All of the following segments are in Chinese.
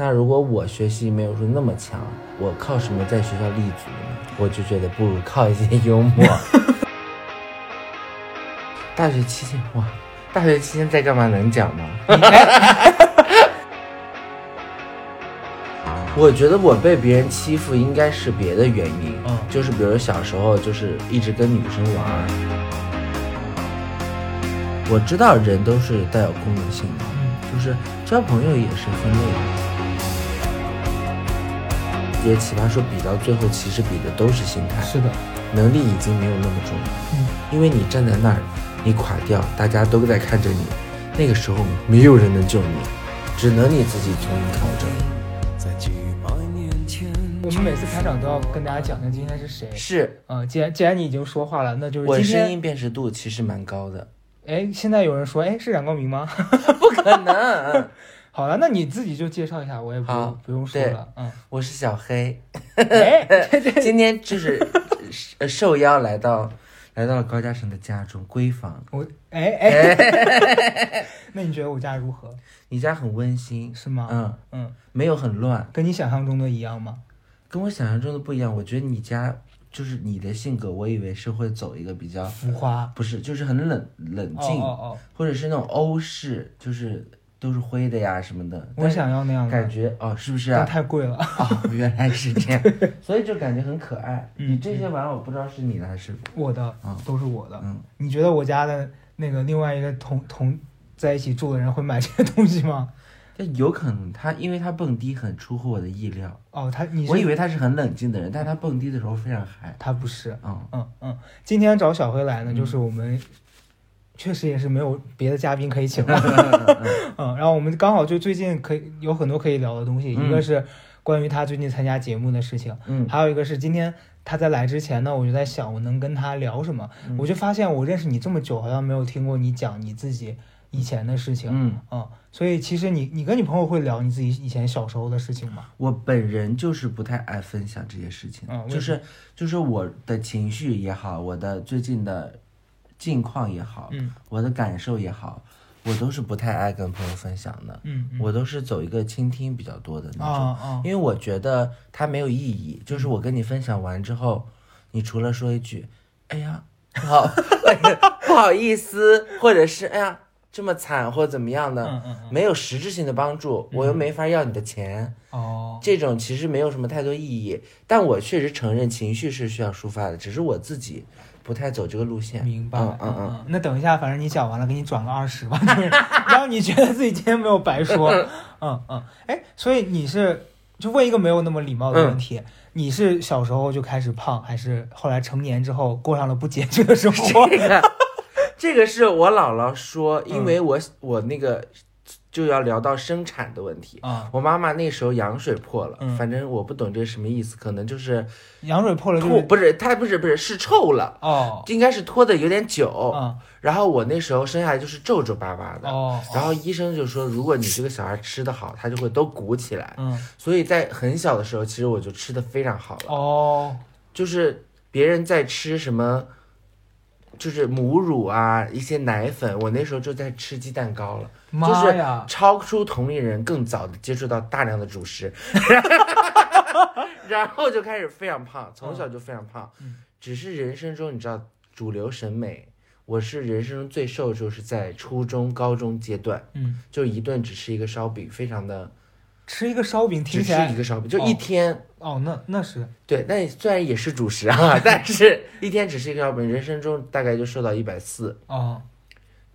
那如果我学习没有说那么强，我靠什么在学校立足呢？我就觉得不如靠一些 幽默。大学期间哇，大学期间在干嘛能讲吗？我觉得我被别人欺负应该是别的原因，嗯就是比如小时候就是一直跟女生玩。我知道人都是带有功能性的，嗯就是交朋友也是分类的。这些奇葩说比到最后，其实比的都是心态，是的，能力已经没有那么重要。嗯，因为你站在那儿，你垮掉，大家都在看着你，那个时候没有人能救你，只能你自己从头调整。在几百年前，我们每次开场都要跟大家讲讲今天是谁。是嗯，既然既然你已经说话了，那就是我。声音辨识度其实蛮高的，哎，现在有人说，哎，是冉高明吗？不可能，好了，那你自己就介绍一下，我也不用不用说了。嗯，我是小黑，哎，今天就是呃受邀来到来到了高嘉诚的家中闺房，我哎哎，那你觉得我家如何？你家很温馨，是吗？嗯，嗯，没有很乱，跟你想象中的一样吗？跟我想象中的不一样。我觉得你家就是你的性格，我以为是会走一个比较浮夸。不是，就是很冷冷哦静，哦哦，或者是那种欧式，就是都是灰的呀什么的。我想要那样的，感觉哦，是不是但啊？太贵了。哦，原来是这样，所以就感觉很可爱。嗯你这些玩偶不知道是你的还是我的嗯都是我的。嗯，你觉得我家的那个另外一个同同在一起住的人会买这些东西吗？但有可能他因为他蹦迪很出乎我的意料，哦，他你我以为他是很冷静的人，但他蹦迪的时候非常嗨。他不是。嗯，嗯嗯，今天找小辉来呢，嗯就是我们确实也是没有别的嘉宾可以请了。嗯，然后我们刚好就最近可以有很多可以聊的东西，嗯。一个是关于他最近参加节目的事情，嗯。还有一个是今天他在来之前呢，我就在想我能跟他聊什么，嗯。我就发现我认识你这么久，好像没有听过你讲你自己以前的事情。嗯，嗯，所以其实你你跟你朋友会聊你自己以前小时候的事情吗？我本人就是不太爱分享这些事情，嗯就是就是我的情绪也好，我的最近的近况也好，嗯。我的感受也好，我都是不太爱跟朋友分享的。嗯嗯我都是走一个倾听比较多的那种，因为我觉得它没有意义。就是我跟你分享完之后，你除了说一句“哎呀，好 不好意思”，或者是“哎呀这么惨”或者怎么样的，嗯嗯嗯没有实质性的帮助，我又没法要你的钱，哦这种其实没有什么太多意义。但我确实承认情绪是需要抒发的，只是我自己不太走这个路线。明白，嗯嗯嗯。嗯。那等一下，反正你讲完了，给你转个二十吧，就是 让你觉得自己今天没有白说。嗯嗯。哎，所以你是就问一个没有那么礼貌的问嗯题，你是小时候就开始胖，还是后来成年之后过上了不节制的生活？这个，这个是我姥姥说，因为我、我那个就要聊到生产的问题。啊，我妈妈那时候羊水破了，嗯反正我不懂这是什么意思，可能就是羊水破了就吐，是不是她不是不是是臭了，哦，应该是拖的有点久。嗯然后我那时候生下来就是皱皱巴巴的，哦，然后医生就说，如果你这个小孩吃的好，他就会都鼓起来。嗯所以在很小的时候，其实我就吃的非常好了。哦，就是别人在吃什么，就是母乳啊，一些奶粉，我那时候就在吃鸡蛋糕了，就是，超出同龄人更早的接触到大量的主食，然后就开始非常胖，从小就非常胖。嗯。只是人生中你知道主流审美，我是人生中最瘦，就是在初中、高中阶段，嗯，就一顿只吃一个烧饼，非常的吃一个烧饼听只吃一个烧饼，就哦。一天。哦，那那是。对，那虽然也是主食啊，但是一天只吃一个烧饼，人生中大概就瘦到一百四，哦，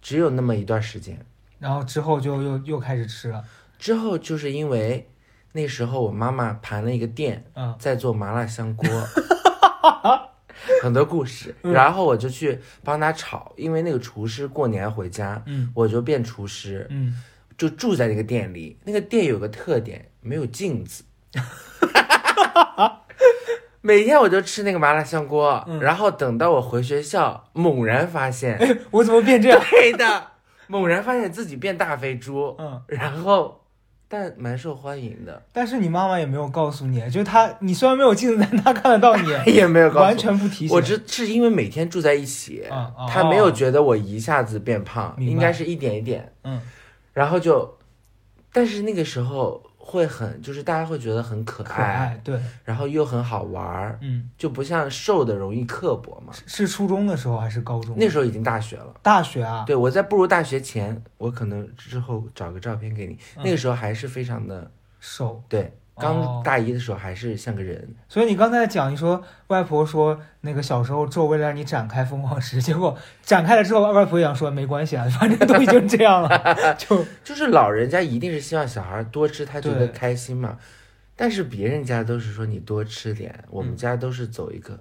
只有那么一段时间。然后之后就又又开始吃了，之后就是因为那时候我妈妈盘了一个店，嗯。在做麻辣香锅，很多故事，嗯。然后我就去帮她炒，因为那个厨师过年回家，嗯。我就变厨师，嗯，就住在那个店里。那个店有个特点，没有镜子。每天我就吃那个麻辣香锅，嗯然后等到我回学校，猛然发现，哎，我怎么变这样？对的，猛然发现自己变大肥猪，嗯，然后但蛮受欢迎的，但是你妈妈也没有告诉你，就是她，你虽然没有镜子，但她看得到你，也没有告诉我完全不提醒。我这是因为每天住在一起，啊啊他没有觉得我一下子变胖，应该是一点一点，嗯然后就，但是那个时候会很，就是大家会觉得很可可爱，对，然后又很好玩儿，嗯，就不像瘦的容易刻薄嘛。是初中的时候还是高中？那时候已经大学了。大学啊，对，我在步入大学前，我可能之后找个照片给你。嗯那个时候还是非常的瘦。对，哦刚大一的时候还是像个人。所以你刚才讲，你说外婆说那个小时候咒为了让你展开疯狂时，结果展开了之后，外婆也想说没关系啊，反正都已经这样了，就 就是老人家一定是希望小孩多吃，他觉得开心嘛。但是别人家都是说你多吃点，我嗯们家都是走一个，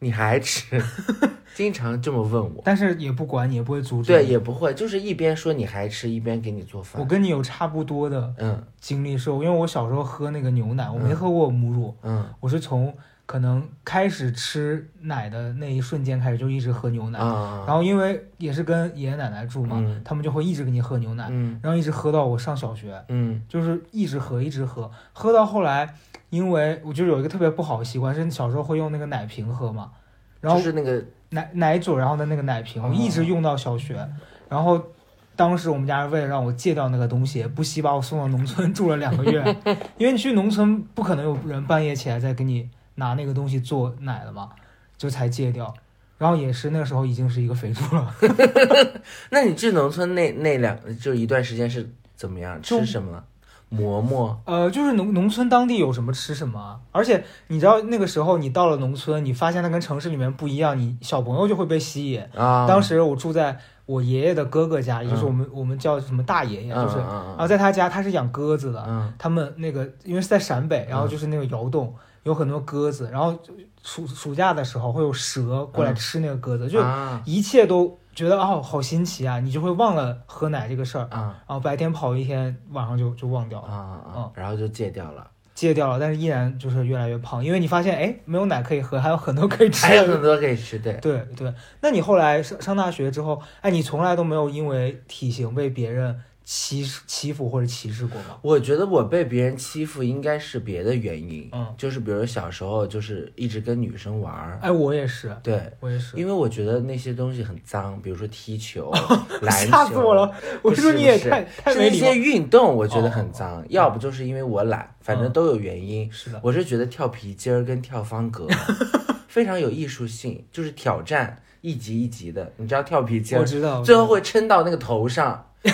你还吃，经常这么问我。但是也不管你，也不会阻止对，也不会，就是一边说你还吃，一边给你做饭我。跟你有差不多的嗯经历，是因为我小时候喝那个牛奶，我没喝过母乳，嗯我是从可能开始吃奶的那一瞬间开始就一直喝牛奶，啊，然后因为也是跟爷爷奶奶住嘛，嗯。他们就会一直给你喝牛奶，嗯。然后一直喝到我上小学，嗯。就是一直喝一直喝，喝到后来，因为我就有一个特别不好的习惯，是你小时候会用那个奶瓶喝嘛，然后就是那个奶奶嘴然后的那个奶瓶，我哦一直用到小学，然后当时我们家人为了让我戒掉那个东西，不惜把我送到农村住了两个月，因为你去农村不可能有人半夜起来再给你拿那个东西做奶了嘛，就才戒掉。然后也是那个时候已经是一个肥猪了，那你去农村那那两就一段时间是怎么样？吃什么？馍馍呃，就是农农村当地有什么吃什么啊，而且你知道那个时候你到了农村，你发现它跟城市里面不一样，你小朋友就会被吸引。啊，当时我住在我爷爷的哥哥家，也就是嗯我们我们叫什么大爷爷，就是，嗯嗯然后在他家他是养鸽子的，嗯他们那个因为是在陕北，然后嗯就是那个窑洞有很多鸽子，然后暑暑假的时候会有蛇过来嗯。吃那个鸽子，就啊。一切都觉得哦好新奇啊，你就会忘了喝奶这个事儿，啊。然后白天跑一天，晚上就就忘掉了，啊啊嗯，然后就戒掉了，戒掉了，但是依然就是越来越胖，因为你发现哎没有奶可以喝，还有很多可以吃还有很多可以吃，对。对对，那你后来上上大学之后，哎，你从来都没有因为体型被别人欺欺负或者歧视过吗？我觉得我被别人欺负应该是别的原因，嗯，就是比如小时候就是一直跟女生玩儿，哎，我也是，对，我也是，因为我觉得那些东西很脏，比如说踢球、篮球，吓死我了！我是说你也太太是那些。运动，我觉得哦很脏，要不就是因为我懒，反正嗯都有原因。是的，我是觉得跳皮筋儿跟跳方格 非常有艺术性，就是挑战一级一级的。你知道跳皮筋儿，我知道，最后会撑到那个头上。你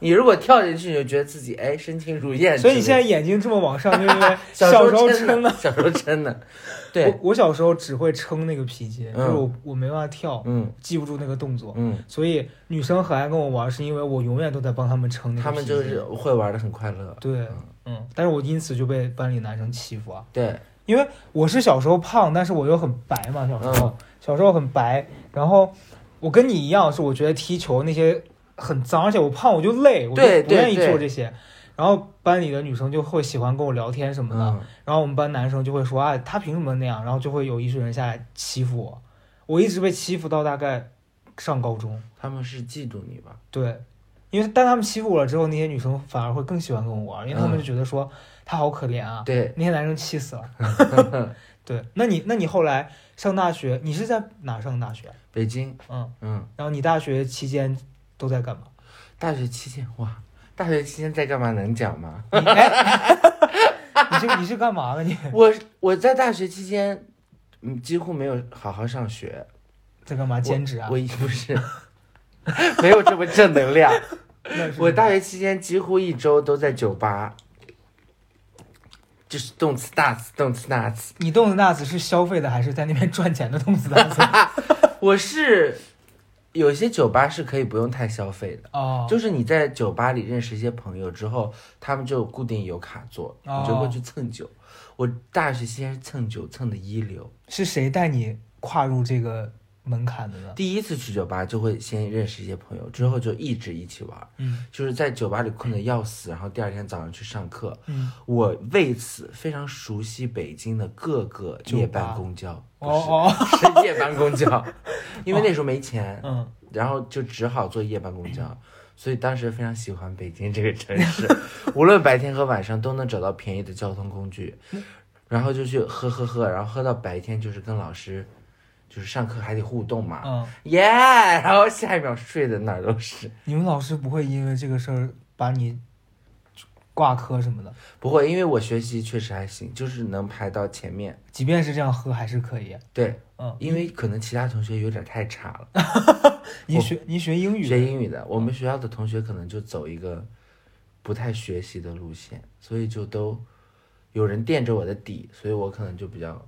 你如果跳进去，你就觉得自己哎身轻如燕。所以你现在眼睛这么往上，就是 因为小时候撑撑的。小时候撑的，对我，我小时候只会撑那个皮筋，就是嗯我我没办法跳，嗯记不住那个动作，嗯，所以女生很爱跟我玩，是因为我永远都在帮她们撑那个他。们就是会玩的很快乐。对，嗯，但是我因此就被班里男生欺负啊。对，因为我是小时候胖，但是我又很白嘛，小时候、嗯小时候很白，然后我跟你一样，是我觉得踢球那些很脏，而且我胖我就累，我就不愿意做这些。然后班里的女生就会喜欢跟我聊天什么的，嗯，然后我们班男生就会说啊，他凭什么那样？然后就会有一群人下来欺负我，我一直被欺负到大概上高中。他们是嫉妒你吧？对，因为但他们欺负我了之后，那些女生反而会更喜欢跟我玩，因为他们嗯就觉得说他好可怜啊，对，那些男生气死了。对，那你那你后来上大学，你是在哪上大学？北京，嗯，嗯，然后你大学期间都在干嘛？大学期间哇，大学期间在干嘛能讲吗？你哎，你是你是干嘛的你？我我在大学期间，嗯，几乎没有好好上学，在干嘛？兼职啊？我一不是，没有这么正能量。我大学期间几乎一周都在酒吧，就是动次大次，动次大次。你动次大次是消费的还是在那边赚钱的动次大次？我是有些酒吧是可以不用太消费的。哦，就是你在酒吧里认识一些朋友之后，他们就固定有卡座，哦你就会去蹭酒。我大学期间是蹭酒蹭的一流，是谁带你跨入这个门槛的呢？第一次去酒吧就会先认识一些朋友，之后就一直一起玩，嗯就是在酒吧里困得要死，然后第二天早上去上课。嗯，我为此非常熟悉北京的各个夜班公交，哦是夜班公交，因为那时候没钱，嗯，然后就只好坐夜班公交，所以当时非常喜欢北京这个城市，无论白天和晚上都能找到便宜的交通工具，然后就去喝喝喝，然后喝到白天就是跟老师，就是上课还得互动嘛，嗯，耶、然后下一秒睡的哪儿都是，你们老师不会因为这个事儿把你挂科什么的。不会，因为我学习确实还行，就是能排到前面。即便是这样喝还是可以。对，嗯，因为可能其他同学有点太差了。你学你学英语，学英语的，我们学校的同学可能就走一个不太学习的路线，所以就都有人垫着我的底，所以我可能就比较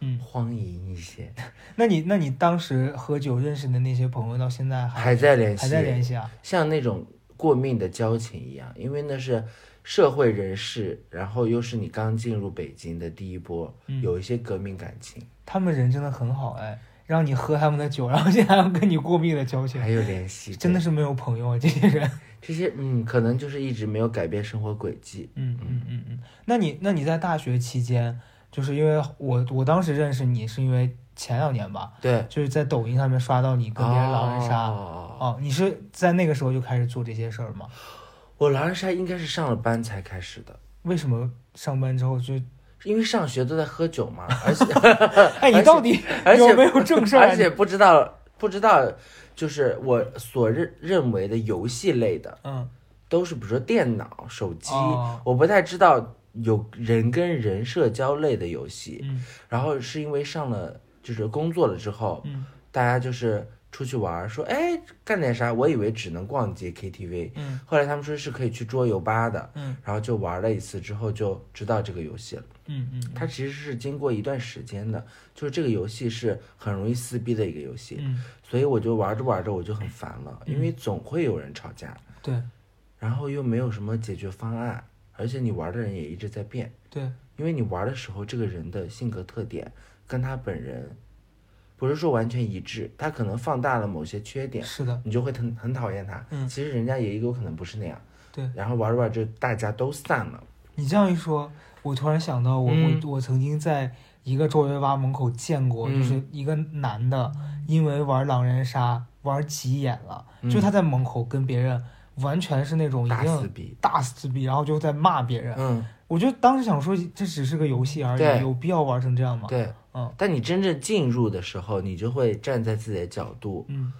嗯，荒淫一些，那你那你当时喝酒认识的那些朋友，到现在还还在联系，还在联系啊？像那种过命的交情一样，因为那是社会人士，然后又是你刚进入北京的第一波，嗯有一些革命感情，他们人真的很好哎，让你喝他们的酒，然后现在还要跟你过命的交情，还有联系，真的是没有朋友啊，这些人。这些嗯，可能就是一直没有改变生活轨迹。嗯嗯嗯嗯。那你那你在大学期间，就是因为我我当时认识你是因为前两年吧，对，就是在抖音上面刷到你跟别人狼人杀。哦哦，你是在那个时候就开始做这些事儿吗？我狼人杀应该是上了班才开始的，为什么上班之后就？因为上学都在喝酒嘛，而且 哎，你到底而且有没有正事儿啊？而且不知道不知道，就是我所认认为的游戏类的，嗯都是比如说电脑、手机，哦我不太知道有人跟人社交类的游戏。嗯然后是因为上了就是工作了之后，嗯大家就是出去玩儿，说哎干点啥？我以为只能逛街 KTV，嗯。后来他们说是可以去桌游吧的，嗯。然后就玩了一次之后就知道这个游戏了。嗯嗯它其实是经过一段时间的，就是这个游戏是很容易撕逼的一个游戏，嗯，所以我就玩着玩着我就很烦了，因为总会有人吵架，对。然后又没有什么解决方案，而且你玩的人也一直在变，对，因为你玩的时候这个人的性格特点跟他本人不是说完全一致，他可能放大了某些缺点，是的，你就会很很讨厌他。嗯其实人家也有可能不是那样。对。然后玩着玩着大家都散了。你这样一说，我突然想到我，我、嗯我曾经在一个周围吧门口见过，嗯就是一个男的，因为玩狼人杀玩急眼了，嗯就他在门口跟别人完全是那种已大撕逼。大撕逼，然后就在骂别人。嗯，我就当时想说，这只是个游戏而已，有必要玩成这样吗？对。嗯。但你真正进入的时候，你就会站在自己的角度，嗯，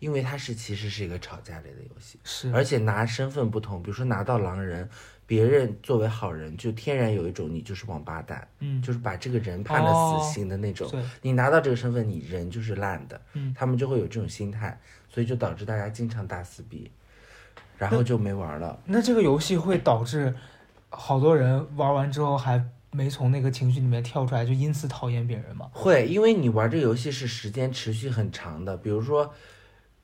因为它是其实是一个吵架类的游戏，是，而且拿身份不同，比如说拿到狼人，别人作为好人，就天然有一种你就是王八蛋，嗯，就是把这个人判了死刑的那种。对，你拿到这个身份，你人就是烂的，嗯。他们就会有这种心态，所以就导致大家经常大撕逼，然后就没玩了。那这个游戏会导致好多人玩完之后还没从那个情绪里面跳出来，就因此讨厌别人吗？会，因为你玩这个游戏是时间持续很长的，比如说，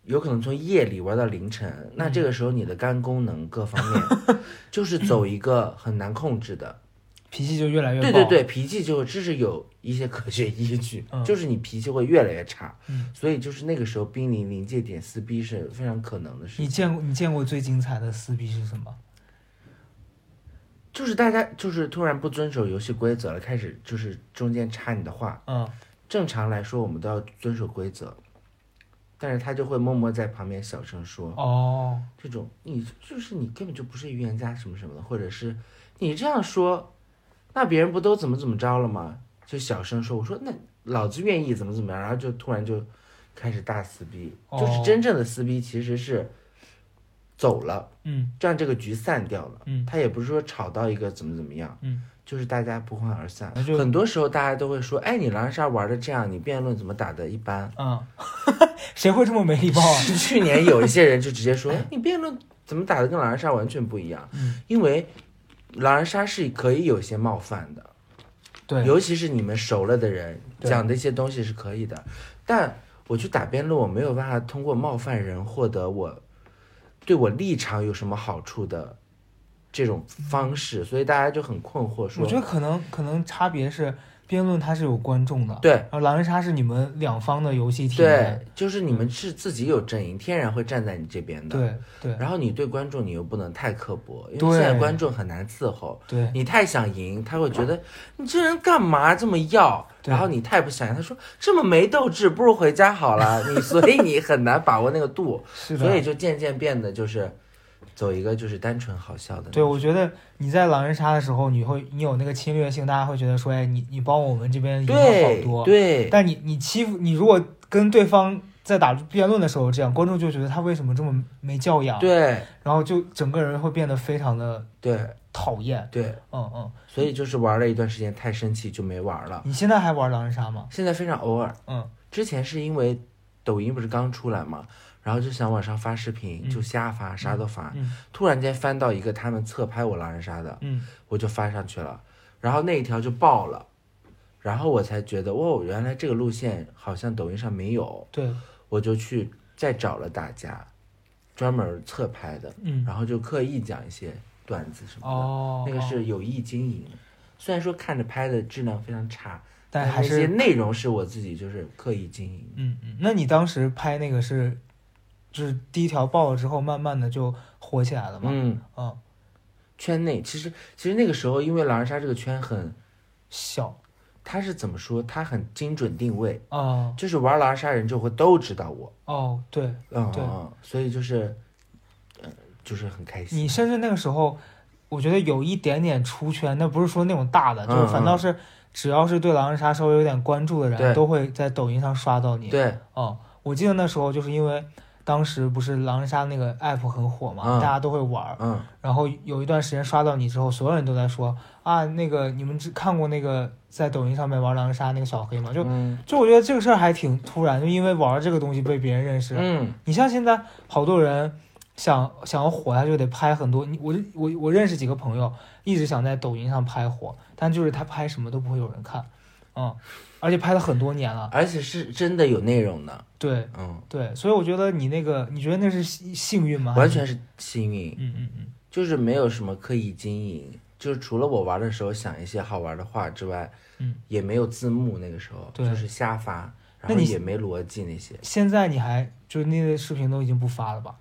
有可能从夜里玩到凌晨，那这个时候你的肝功能各方面就是走一个很难控制的。脾气就越来越。对对对，脾气就这是有一些科学依据，嗯 就是你脾气会越来越差，嗯所以就是那个时候濒临临界点撕逼是非常可能的事情。你见过你见过最精彩的撕逼是什么？就是大家就是突然不遵守游戏规则了，开始就是中间插你的话。嗯正常来说，我们都要遵守规则，但是他就会默默在旁边小声说。哦，这种你就是你根本就不是预言家什么什么的，或者是你这样说，那别人不都怎么怎么着了吗？就小声说，我说那老子愿意怎么怎么样，然后就突然就开始大撕逼，哦就是真正的撕逼其实是走了，嗯。让这个局散掉了，嗯。他也不是说吵到一个怎么怎么样，嗯，就是大家不欢而散。很多时候大家都会说，哎，你狼人杀玩的这样，你辩论怎么打的一般？嗯，谁会这么没礼貌啊？是去年有一些人就直接说，哎你辩论怎么打的跟狼人杀完全不一样，嗯，因为狼人杀是可以有些冒犯的，对，尤其是你们熟了的人讲的一些东西是可以的，但我去打辩论，我没有办法通过冒犯人获得我对我立场有什么好处的这种方式，所以大家就很困惑说，我觉得可能可能差别是辩论它是有观众的，对然后狼人杀是你们两方的游戏体验对验，，就是你们是自己有阵营，天然会站在你这边的。对对然后你对观众你又不能太刻薄，因为现在观众很难伺候。对你太想赢，他会觉得你这人干嘛这么要？然后你太不想赢，他说这么没斗志，不如回家好了。你所以你很难把握那个度，是的，所以就渐渐变得就是走一个就是单纯好笑的对，我觉得你在狼人杀的时候，你会你有那个侵略性，大家会觉得说，哎，你你帮我们这边赢了好对多。对但你你欺负你，如果跟对方在打辩论的时候这样，观众就觉得他为什么这么没教养，对然后就整个人会变得非常的对讨厌。对，嗯嗯，所以就是玩了一段时间，太生气就没玩了。你现在还玩狼人杀吗？现在非常偶尔，嗯之前是因为抖音不是刚出来嘛，然后就想往上发视频，嗯就瞎发，啥都发。嗯突然间翻到一个他们侧拍我狼人杀的，嗯我就发上去了，然后那一条就爆了，然后我才觉得，哦，原来这个路线好像抖音上没有，对，我就去再找了大家，专门侧拍的，嗯然后就刻意讲一些段子什么的，哦，那个是有意经营。虽然说看着拍的质量非常差，但还是内容是我自己就是刻意经营。嗯嗯。那你当时拍那个是，就是第一条爆了之后，慢慢的就火起来了嘛？嗯，嗯，圈内其实其实那个时候，因为狼人杀这个圈很，小他是怎么说？他很精准定位，哦就是玩狼人杀人就会都知道我，哦，对，嗯嗯嗯，所以就是，嗯，就是很开心。你甚至那个时候，我觉得有一点点出圈，那不是说那种大的，嗯就是反倒是只要是对狼人杀稍微有点关注的人，对都会在抖音上刷到你。对，哦，我记得那时候就是因为当时不是狼人杀那个 app 很火嘛，嗯。大家都会玩儿，嗯。然后有一段时间刷到你之后，所有人都在说啊，那个你们只看过那个在抖音上面玩狼人杀那个小黑吗？就嗯。就我觉得这个事儿还挺突然，就因为玩这个东西被别人认识。嗯，你像现在好多人想想要火，他就得拍很多。你我我我认识几个朋友，一直想在抖音上拍火，但就是他拍什么都不会有人看，嗯，而且拍了很多年了。而且是真的有内容的，对嗯，对，所以我觉得你那个，你觉得那是幸幸运吗？完全是幸运，嗯嗯嗯就是没有什么刻意经营，就是除了我玩的时候想一些好玩的话之外，嗯。也没有字幕，那个时候对就是瞎发，然后也没逻辑那些，现在你还就是那些视频都已经不发了吧？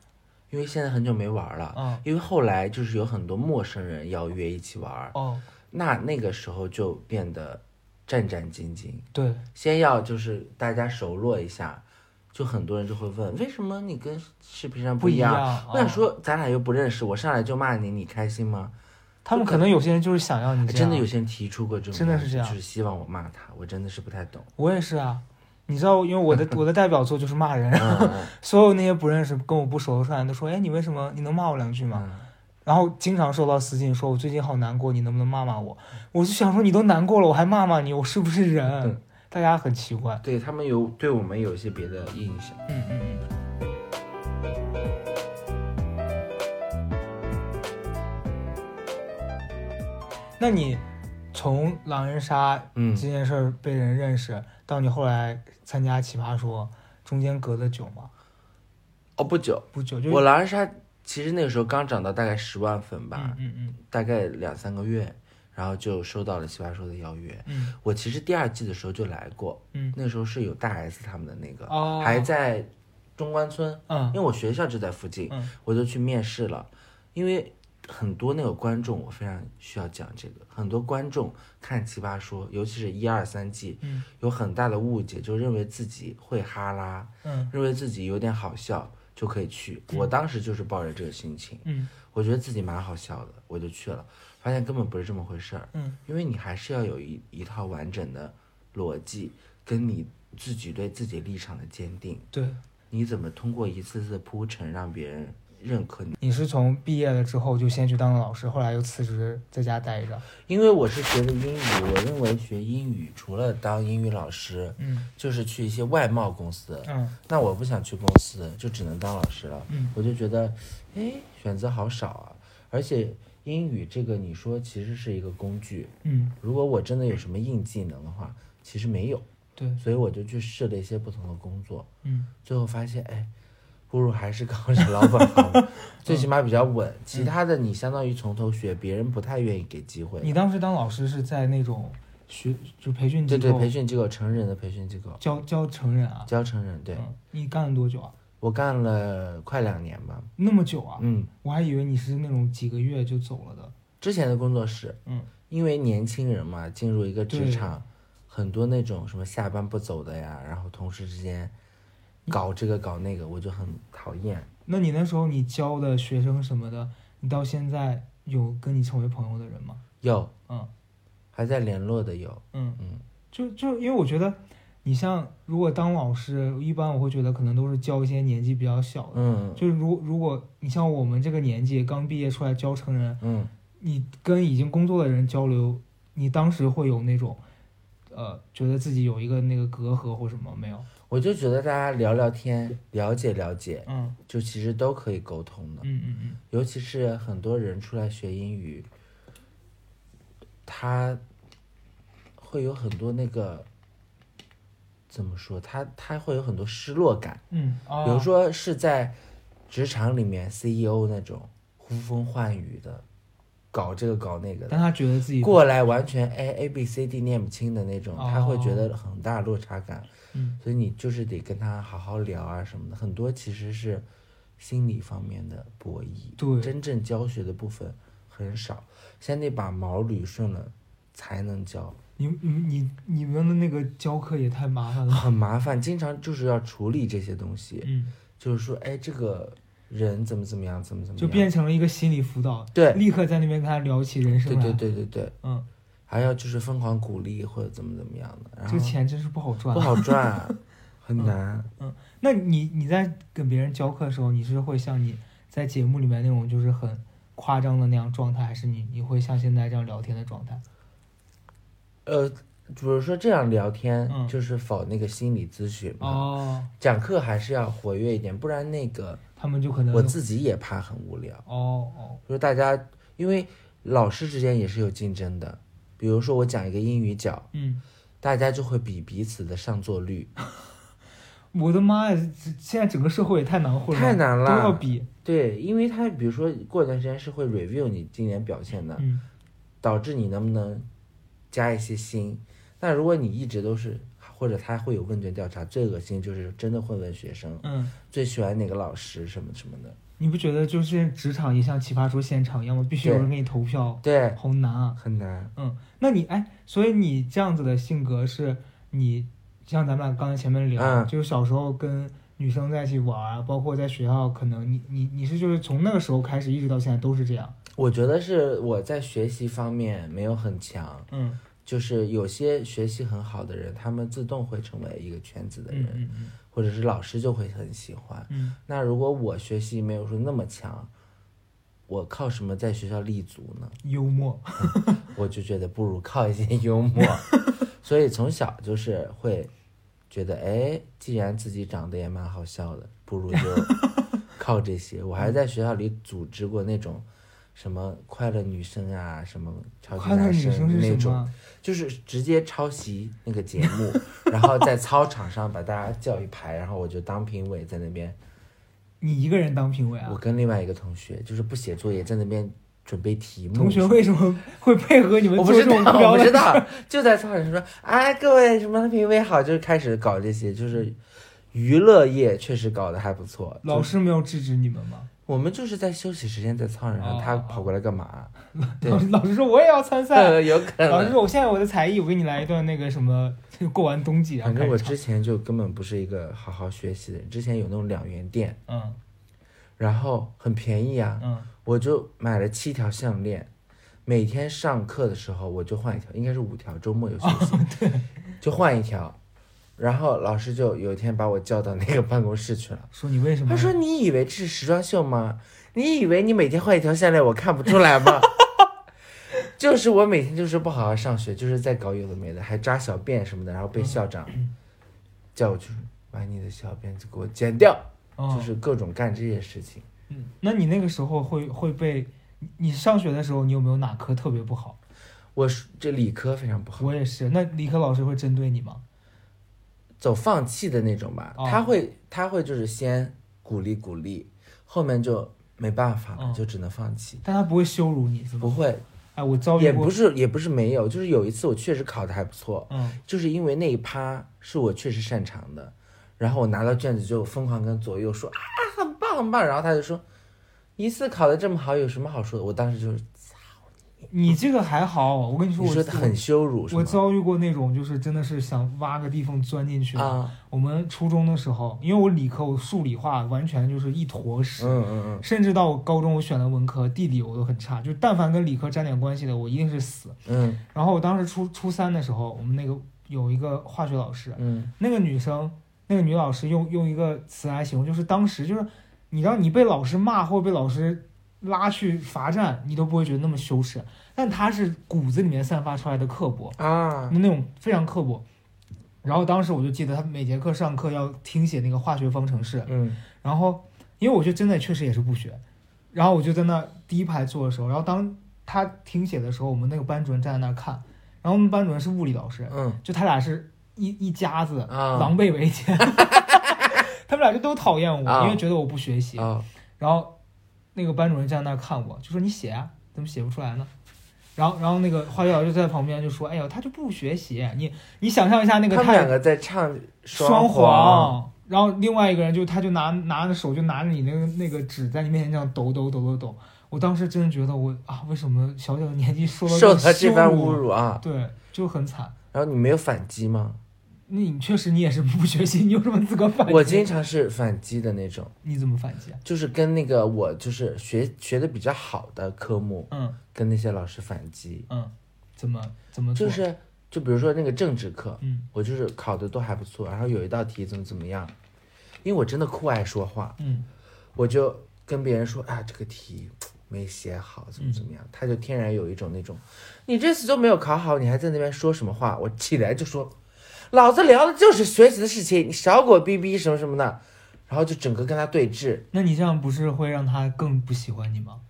因为现在很久没玩了。嗯因为后来就是有很多陌生人邀约一起玩，哦，那那个时候就变得战战兢兢。对，先要就是大家熟络一下，就很多人就会问，为什么你跟视频上不一样？样。我想哦，说，咱俩又不认识，我上来就骂你，你开心吗？他们可能有些人就是想要你。真的有些人提出过这种，真的是这样就是希望我骂他，我真的是不太懂。我也是啊。你知道，因为我的 我的代表作就是骂人，所有那些不认识、跟我不熟的人都说：“哎，你为什么你能骂我两句吗？”嗯，然后经常收到私信说：“我最近好难过，你能不能骂骂我？”我就想说，你都难过了，我还骂骂你，我是不是人嗯？大家很奇怪。对他们有对我们有一些别的印象。嗯嗯嗯。那你从狼人杀嗯这，件事儿被人认识，到你后来参加奇葩说，中间隔的久吗？哦，不久，不久，就我狼人杀其实那个时候刚涨到大概十万粉吧，嗯嗯大概两三个月，然后就收到了奇葩说的邀约。嗯。我其实第二季的时候就来过，嗯。那时候是有大 S 他们的那个，哦。还在中关村，嗯。因为我学校就在附近，嗯。我就去面试了。因为很多那个观众，我非常需要讲这个，很多观众看奇葩说，尤其是一二三季，嗯。有很大的误解，就认为自己会哈拉，嗯。认为自己有点好笑就可以去。我当时就是抱着这个心情，嗯我觉得自己蛮好笑的，我就去了，发现根本不是这么回事儿。嗯因为你还是要有一一套完整的逻辑，跟你自己对自己立场的坚定。对。你怎么通过一次次的铺陈让别人认可你？你是从毕业了之后就先去当了老师，后来又辞职在家待着。因为我是学的英语，我认为学英语除了当英语老师，嗯就是去一些外贸公司。嗯那我不想去公司，就只能当老师了。嗯我就觉得，哎，选择好少啊！而且英语这个，你说其实是一个工具，嗯，如果我真的有什么硬技能的话，其实没有。对，所以我就去试了一些不同的工作，嗯最后发现，哎，不如还是搞着老本行，最起码比较稳。其他的你相当于从头学，别人不太愿意给机会。你当时当老师是在那种学就培训机对构对，培训机构，成人的培训机构，教教成人啊？教成人。对嗯，你干了多久啊？我干了快两年吧。那么久啊？嗯，我还以为你是那种几个月就走了的。之前的工作室，嗯，因为年轻人嘛，进入一个职对场，很多那种什么下班不走的呀，然后同事之间搞这个搞那个，我就很讨厌。那你那时候你教的学生什么的，你到现在有跟你成为朋友的人吗？有，嗯还在联络的有，嗯，嗯，就就因为我觉得你像如果当老师，一般我会觉得可能都是教一些年纪比较小的，嗯就是如如果你像我们这个年纪刚毕业出来教成人，嗯，你跟已经工作的人交流，你当时会有那种，呃，觉得自己有一个那个隔阂或什么没有？我就觉得大家聊聊天，了解了解，嗯就其实都可以沟通的。嗯嗯嗯尤其是很多人出来学英语，他会有很多那个怎么说？他他会有很多失落感。嗯，哦比如说是在职场里面 CEO 那种呼风唤雨的，搞这个搞那个的，但他觉得自己过来完全 A A B C D 念不清的那种，哦他会觉得很大落差感。嗯。所以你就是得跟他好好聊啊什么的，很多其实是心理方面的博弈，对。真正教学的部分很少，先得把毛捋顺了才能教，你你你你们的那个教课也太麻烦了。很麻烦，经常就是要处理这些东西，嗯，就是说，哎，这个人怎么怎么样，怎么怎么样，就变成了一个心理辅导，对。立刻在那边跟他聊起人生来。对对对对对，嗯，还要就是疯狂鼓励或者怎么怎么样的，然这个钱真是不好赚。不好赚，很难。嗯那你你在跟别人教课的时候，你是会像你在节目里面那种就是很夸张的那样状态，还是你你会像现在这样聊天的状态？呃，比如说这样聊天，嗯就是否那个心理咨询嘛。哦，讲课还是要活跃一点，不然那个他们就可能我自己也怕很无聊。哦哦，就是大家，因为老师之间也是有竞争的。比如说我讲一个英语角，嗯，大家就会比彼此的上座率。我的妈呀，现在整个社会也太难混了，太难了都要比，对，因为他比如说过一段时间是会 review 你今年表现的，嗯导致你能不能加一些薪。那如果你一直都是，或者他会有问卷调查，最恶心就是真的会问学生嗯，最喜欢哪个老师什么什么的。你不觉得就是职场也像奇葩说现场一样吗？必须有人给你投票，对，好难啊。很难。嗯，那你哎，所以你这样子的性格是你像咱们俩刚才前面聊，嗯就是小时候跟女生在一起玩啊，包括在学校，可能你你你是就是从那个时候开始一直到现在都是这样。我觉得是我在学习方面没有很强，嗯就是有些学习很好的人，他们自动会成为一个圈子的人，嗯嗯或者是老师就会很喜欢。嗯那如果我学习没有说那么强，我靠什么在学校立足呢？嗯，幽默。我就觉得不如靠一些幽默，所以从小就是会觉得，哎，既然自己长得也蛮好笑的，不如就 靠这些。我还在学校里组织过那种什么快乐女生啊，什么超级男女生那种，就是直接抄袭那个节目，然后在操场上把大家叫一排，然后我就当评委在那边。你一个人当评委啊我啊？跟另外一个同学就是不写作业，在那边准备题目。同学为什么 会配合你们我不知道，做这种无我不？知道，就在操场上说，哎，各位什么评委好，就是开始搞这些，就是娱乐业确实搞得还不错。老师没有制止你们吗？我们就是在休息时间在操场上，哦他跑过来干嘛？对。老师说我也要参赛。呃，有可能。老师说我现在有我的才艺，我给你来一段那个什么，过完冬季反正我之前就根本不是一个好好学习的人，之前有那种两元店，嗯。然后很便宜啊，嗯。我就买了七条项链，每天上课的时候我就换一条，应该是五条，周末有休息，对。就换一条。然后老师就有一天把我叫到那个办公室去了，说你为什么？他说：“你以为这是时装秀吗？你以为你每天换一条项链我看不出来吗？” 就是我每天就是不好好上学，就是在搞有的没的，还扎小辫什么的，然后被校长叫我去把你的小辫子给我剪掉，哦就是各种干这些事情。嗯，那你那个时候会会被你你上学的时候，你有没有哪科特别不好？我这理科非常不好，我也是。那理科老师会针对你吗？走放弃的那种吧。哦他会他会就是先鼓励鼓励，后面就没办法了，嗯就只能放弃。但他不会羞辱你？不会，哎，我遭遇也。不是也不是没有，就是有一次我确实考的还不错，嗯，就是因为那一趴是我确实擅长的，然后我拿到卷子就疯狂跟左右说啊很棒很棒，然后他就说一次考的这么好有什么好说的？我当时就是你这个还好，我跟你说，我很羞辱？我遭遇过那种，就是真的是想挖个地缝钻进去的。啊，我们初中的时候，因为我理科，我数理化完全就是一坨屎。嗯嗯嗯甚至到我高中，我选的文科，地理我都很差，就但凡跟理科沾点关系的，我一定是死。嗯然后我当时初初三的时候，我们那个有一个化学老师，嗯那个女生，那个女老师用用一个词来形容，就是当时就是，你知道你被老师骂或者被老师拉去罚站，你都不会觉得那么羞耻，但他是骨子里面散发出来的刻薄，啊，那种非常刻薄。然后当时我就记得他每节课上课要听写那个化学方程式，嗯。然后因为我就真的确实也是不学，然后我就在那第一排坐的时候，然后当他听写的时候，我们那个班主任站在那儿看，然后我们班主任是物理老师，嗯。就他俩是一一家子，啊。狼狈为奸。他们俩就都讨厌我，啊。因为觉得我不学习。啊。然后那个班主任站在那儿看我，就说：“你写啊，怎么写不出来呢？”然后，然后那个化学老师就在旁边就说：“哎呦，他就不学习，你你想象一下那个太他们两个在唱双簧，”然后另外一个人就他就拿拿着手就拿着你那个那个纸在你面前这样抖抖抖抖抖。我当时真的觉得我啊，为什么小小的年纪受到受这他这番种羞侮辱啊！对，就很惨。然后你没有反击吗？那你确实你也是不学习，你有什么资格反击？我经常是反击的那种，你怎么反击啊？就是跟那个我就是学学的比较好的科目，嗯跟那些老师反击，嗯，怎么怎么？就是就比如说那个政治课，嗯我就是考的都还不错，然后有一道题怎么怎么样，因为我真的酷爱说话，嗯我就跟别人说啊这个题没写好，怎么怎么样，他就天然有一种那种，你这次都没有考好，你还在那边说什么话？我起来就说，老子聊的就是学习的事情，你少给我逼逼什么什么的，然后就整个跟他对峙，那你这样不是会让他更不喜欢你吗？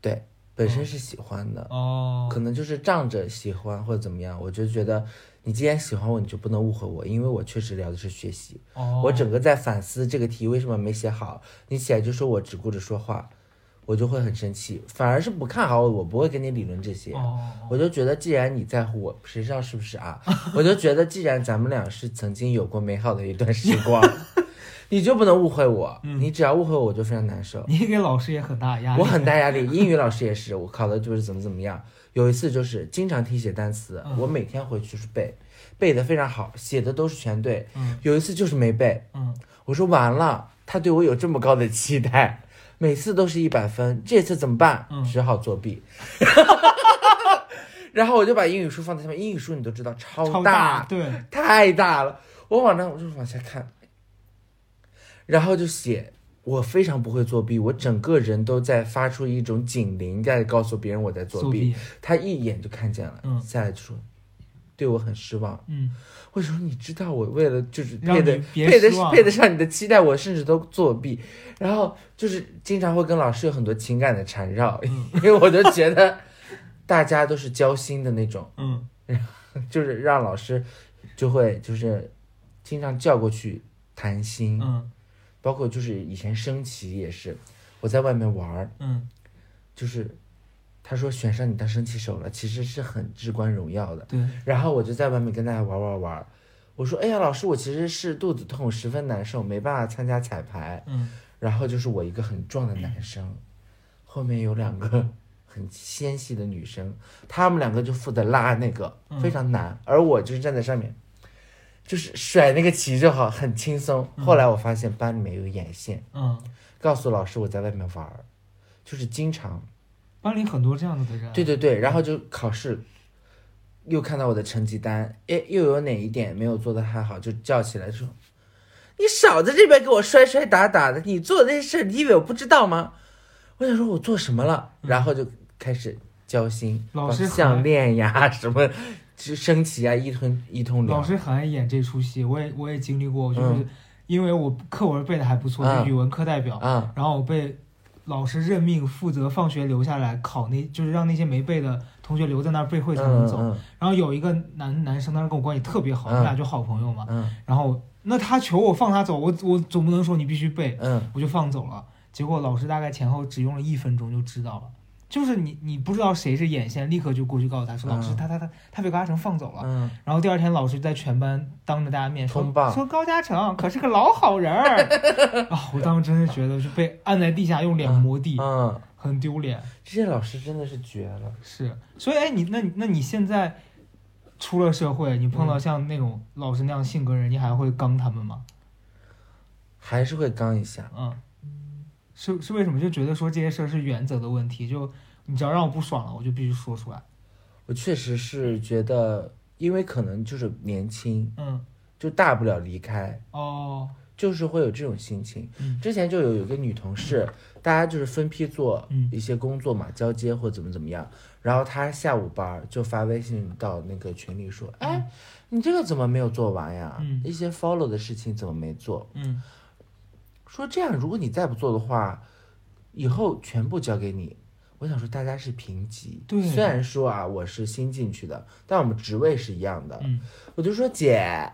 对，本身是喜欢的，哦，可能就是仗着喜欢或者怎么样，我就觉得你既然喜欢我，你就不能误会我，因为我确实聊的是学习。哦，我整个在反思这个题为什么没写好，你起来就说我只顾着说话，我就会很生气，反而是不看好我，我不会跟你理论这些。哦，我就觉得，既然你在乎我，谁知道是不是啊？我就觉得，既然咱们俩是曾经有过美好的一段时光，你就不能误会我。嗯你只要误会我，我就非常难受。你给老师也很大压力。我很大压力，英语老师也是，我考的就是怎么怎么样。有一次就是经常听写单词，嗯我每天回去就是背，背的非常好，写的都是全对。嗯有一次就是没背，嗯我说完了，他对我有这么高的期待，每次都是一百分，这次怎么办？嗯只好作弊。然后我就把英语书放在下面，英语书你都知道超超大，对，太大了，我往那我就往下看，然后就写。我非常不会作弊，我整个人都在发出一种警铃，在告诉别人我在作。弊，他一眼就看见了，嗯下来就说对我很失望。嗯，为什么你知道我为了就是让配得配得配得上你的期待，我甚至都作弊，然后就是经常会跟老师有很多情感的缠绕，因为我就觉得大家都是交心的那种，嗯。就是让老师就会就是经常叫过去谈心，嗯。包括就是以前升旗也是，我在外面玩儿，嗯。就是他说选上你当升旗手了，其实是很至关荣耀的。对，然后我就在外面跟大家玩玩玩，我说：“哎呀，老师，我其实是肚子痛，十分难受，没办法参加彩排。嗯”然后就是我一个很壮的男生，后面有两个很纤细的女生，他们两个就负责拉那个，嗯非常难，而我就是站在上面，就是甩那个旗就好，很轻松。后来我发现班里面有眼线，嗯，告诉老师我在外面玩儿，就是经常班里很多这样子的人。对对对，然后就考试，又看到我的成绩单，诶，又有哪一点没有做的还好，就叫起来说：“你少在这边给我摔摔打打的，你做的那些事儿，你以为我不知道吗？”我想说我做什么了，然后就开始交心，嗯老师把项链呀 什么，就升旗啊，一通一通聊。老师很爱演这出戏，我也我也经历过，就是嗯因为我课文背的还不错，啊是语文课代表，啊，然后我被老师任命负责放学留下来考那，就是让那些没背的同学留在那儿背会才能走。嗯嗯然后有一个男男生当时跟我关系特别好，嗯我们俩就好朋友嘛。嗯然后那他求我放他走，我我总不能说你必须背，嗯我就放走了。结果老师大概前后只用了一分钟就知道了，就是你你不知道谁是眼线，立刻就过去告诉他说、嗯老师他他他他被高嘉诚放走了。嗯然后第二天老师在全班当着大家面说说高嘉诚可是个老好人儿 啊！我当时真的觉得是被按在地下用脸磨地，嗯，很丢脸。这些老师真的是绝了。是，所以哎，你那你那你现在出了社会，你碰到像那种老师那样性格人，你还会刚他们吗？还是会刚一下，嗯，是是为什么？就觉得说这些事儿是原则的问题，就你只要让我不爽了，我就必须说出来。我确实是觉得因为可能就是年轻，嗯，就大不了离开，哦，就是会有这种心情。嗯之前就有有一个女同事，大家就是分批做嗯一些工作嘛，交接或怎么怎么样。然后她下午班儿就发微信到那个群里说：“哎，你这个怎么没有做完呀？嗯一些 follow 的事情怎么没做？嗯说这样，如果你再不做的话，以后全部交给你。”我想说，大家是平级，对虽然说啊，我是新进去的，但我们职位是一样的。嗯我就说姐，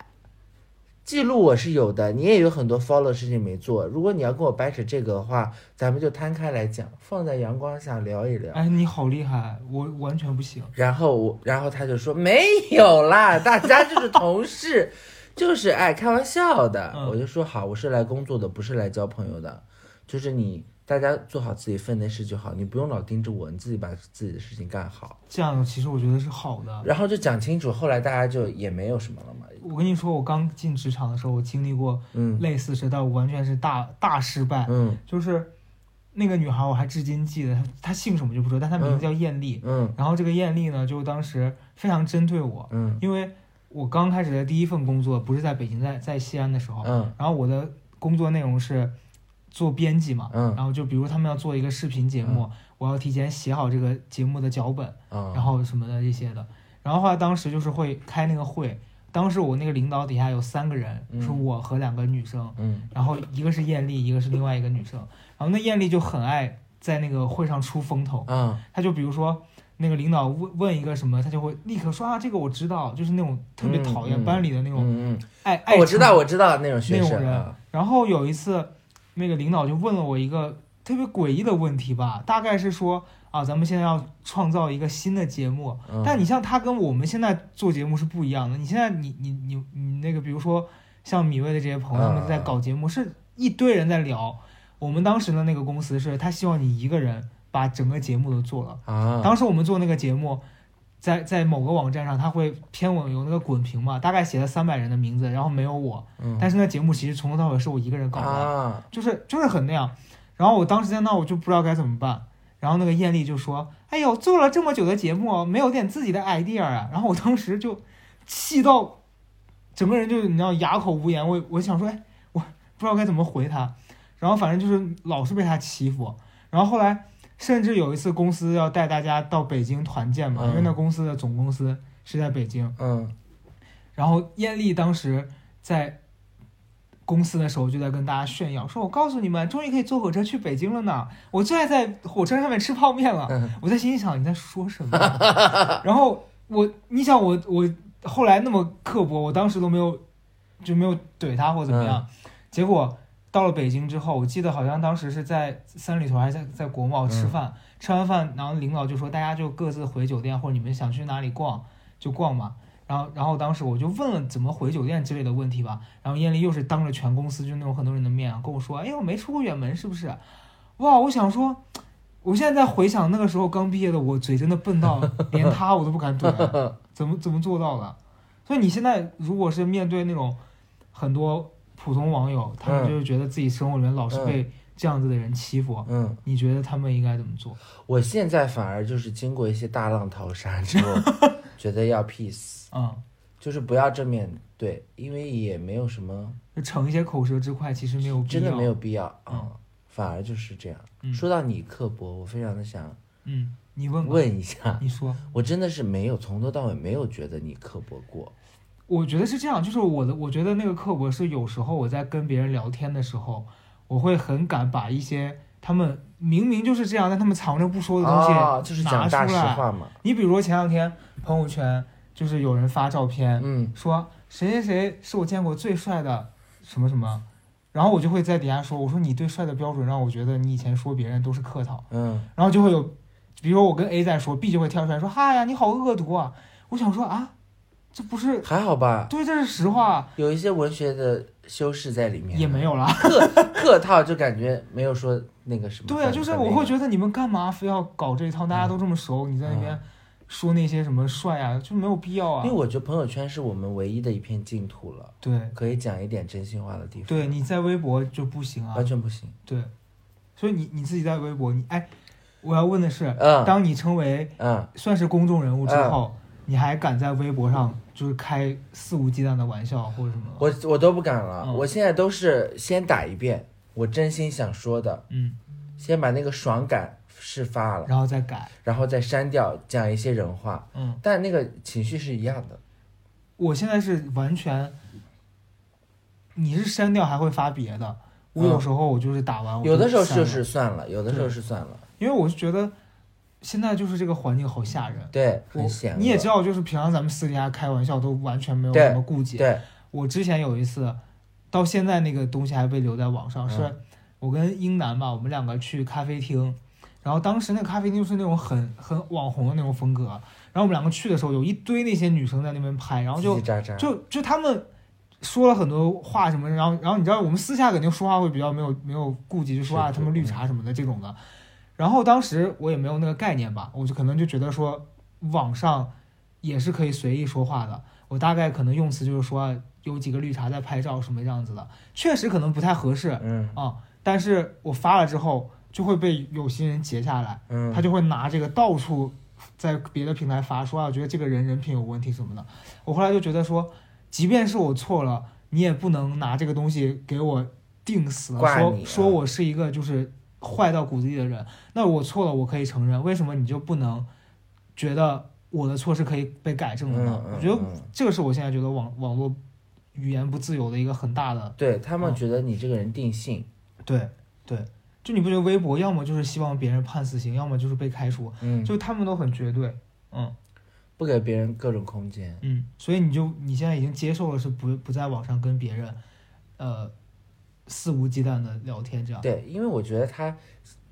记录我是有的，你也有很多 follow 的事情没做。如果你要跟我掰扯这个的话，咱们就摊开来讲，放在阳光下聊一聊。哎，你好厉害，我完全不行。然后我，然后他就说没有啦，大家就是同事，就是哎开玩笑的。嗯我就说好，我是来工作的，不是来交朋友的，就是你大家做好自己分内事就好，你不用老盯着我，你自己把自己的事情干好。这样其实我觉得是好的。然后就讲清楚，后来大家就也没有什么了嘛。我跟你说，我刚进职场的时候，我经历过嗯类似事，但我完全是大大失败。嗯就是那个女孩，我还至今记得，她她姓什么就不说，但她名字叫艳丽。嗯然后这个艳丽呢，就当时非常针对我，嗯因为我刚开始的第一份工作不是在北京，在在西安的时候，嗯。然后我的工作内容是做编辑嘛，嗯。然后就比如他们要做一个视频节目，我要提前写好这个节目的脚本，嗯，然后什么的这些的，然后后来当时就是会开那个会，当时我那个领导底下有三个人，嗯是我和两个女生，嗯。然后一个是艳丽，一个是另外一个女生，然后那艳丽就很爱在那个会上出风头，嗯。她就比如说那个领导问问一个什么，他就会立刻说啊这个我知道，就是那种特别讨厌班里的那种爱爱哦我知道我知道那种学那种人然后有一次，那个领导就问了我一个特别诡异的问题吧，大概是说啊，咱们现在要创造一个新的节目，嗯但你像他跟我们现在做节目是不一样的。你现在你你你你那个，比如说像米未的这些朋友们在搞节目，是一堆人在聊。我们当时的那个公司是他希望你一个人把整个节目都做了。啊，当时我们做那个节目，在在某个网站上，他会偏文有那个滚屏嘛，大概写了三百人的名字，然后没有我，嗯但是那节目其实从头到尾是我一个人搞的，啊，就是就是很那样。然后我当时在那我就不知道该怎么办，然后那个艳丽就说：“哎呦，做了这么久的节目，没有点自己的 idea 啊！”然后我当时就气到整个人就你知道哑口无言，我我想说，哎，我不知道该怎么回他，然后反正就是老是被他欺负。然后后来甚至有一次公司要带大家到北京团建嘛，嗯因为那公司的总公司是在北京，嗯然后艳丽当时在公司的时候就在跟大家炫耀，说我告诉你们，终于可以坐火车去北京了呢！我最爱在火车上面吃泡面了。嗯我在心里想你在说什么？然后我，你想我我后来那么刻薄，我当时都没有就没有怼他或怎么样，结果到了北京之后，我记得好像当时是在三里屯还是在在国贸吃饭，吃完饭，然后领导就说大家就各自回酒店，或者你们想去哪里逛就逛嘛。然后，然后当时我就问了怎么回酒店之类的问题吧。然后艳丽又是当着全公司就那种很多人的面啊跟我说：“哎呦，没出过远门是不是？”哇，我想说，我现在在回想那个时候刚毕业的我，嘴真的笨到 连他我都不敢怼啊、怎么怎么做到的？所以你现在如果是面对那种很多普通网友，他们嗯就是觉得自己生活里面老是嗯被这样子的人欺负，嗯，你觉得他们应该怎么做？我现在反而就是经过一些大浪淘沙之后，觉得要 peace，嗯，就是不要正面对，因为也没有什么，就逞一些口舌之快，其实没有必要。真的没有必要啊、嗯反而就是这样。嗯说到你刻薄，我非常的想嗯，你问，问一下，你说。我真的是没有从头到尾没有觉得你刻薄过，我觉得是这样，就是我的，我觉得那个刻薄是有时候我在跟别人聊天的时候，我会很敢把一些他们明明就是这样，但他们藏着不说的东西啊，就是拿出讲大实来。话嘛，你比如说前两天朋友圈就是有人发照片，嗯。说谁谁谁是我见过最帅的什么什么，然后我就会在底下说，我说你对帅的标准让我觉得你以前说别人都是客套，嗯。然后就会有，比如说我跟 A 在说，B 就会跳出来说，嗨呀你好恶毒啊，我想说啊，这不是还好吧，对，这是实话，有一些文学的修饰在里面，也没有啦。客客套，就感觉没有说那个什么。对啊，就是我会觉得你们干嘛非要搞这一套？大家都这么熟，你在那边嗯说那些什么帅啊，就没有必要啊因为。我觉得朋友圈是我们唯一的一片净土了，对，可以讲一点真心话的地方。对，你在微博就不行啊完。全不行。对，所以你你自己在微博，你哎，我要问的是，嗯当你成为嗯算是公众人物之后，你还敢在微博上就是开肆无忌惮的玩笑或者什么？我我都不敢了，嗯。我现在都是先打一遍我真心想说的，嗯，先把那个爽感释发了，然后再改，然后再删掉，讲一些人话，嗯，但那个情绪是一样的。我现在是完全，你是删掉还会发别的，我有时候我就是打完，我有的时候就是算了，有的时候是算了，因为我是觉得现在就是这个环境好吓人。对，我很险。你也知道，就是平常咱们私底下开玩笑都完全没有什么顾忌。对，我之前有一次，到现在那个东西还被留在网上，嗯是我跟英男吧，我们两个去咖啡厅，然后当时那个咖啡厅是那种很很网红的那种风格，然后我们两个去的时候，有一堆那些女生在那边拍，然后就就就他们说了很多话什么，然后然后你知道我们私下肯定说话会比较没有没有顾忌，就说啊是他们绿茶什么的这种的。然后当时我也没有那个概念吧，我就可能就觉得说网上也是可以随意说话的。我大概可能用词就是说啊有几个绿茶在拍照什么样子的，确实可能不太合适嗯啊。但是我发了之后就会被有心人截下来，嗯，他就会拿这个到处在别的平台发，说啊，我觉得这个人人品有问题什么的。我后来就觉得说，即便是我错了，你也不能拿这个东西给我定死了，说说我是一个就是坏到骨子里的人。那我错了，我可以承认，为什么你就不能觉得我的错是可以被改正的呢？嗯嗯我觉得嗯这个是我现在觉得网网络语言不自由的一个很大的对他们嗯觉得你这个人定性，对对。就你不觉得微博要么就是希望别人判死刑，要么就是被开除，嗯，就他们都很绝对，嗯。不给别人各种空间。嗯，所以你就你现在已经接受了是不不在网上跟别人，呃，肆无忌惮的聊天这样。对，因为我觉得它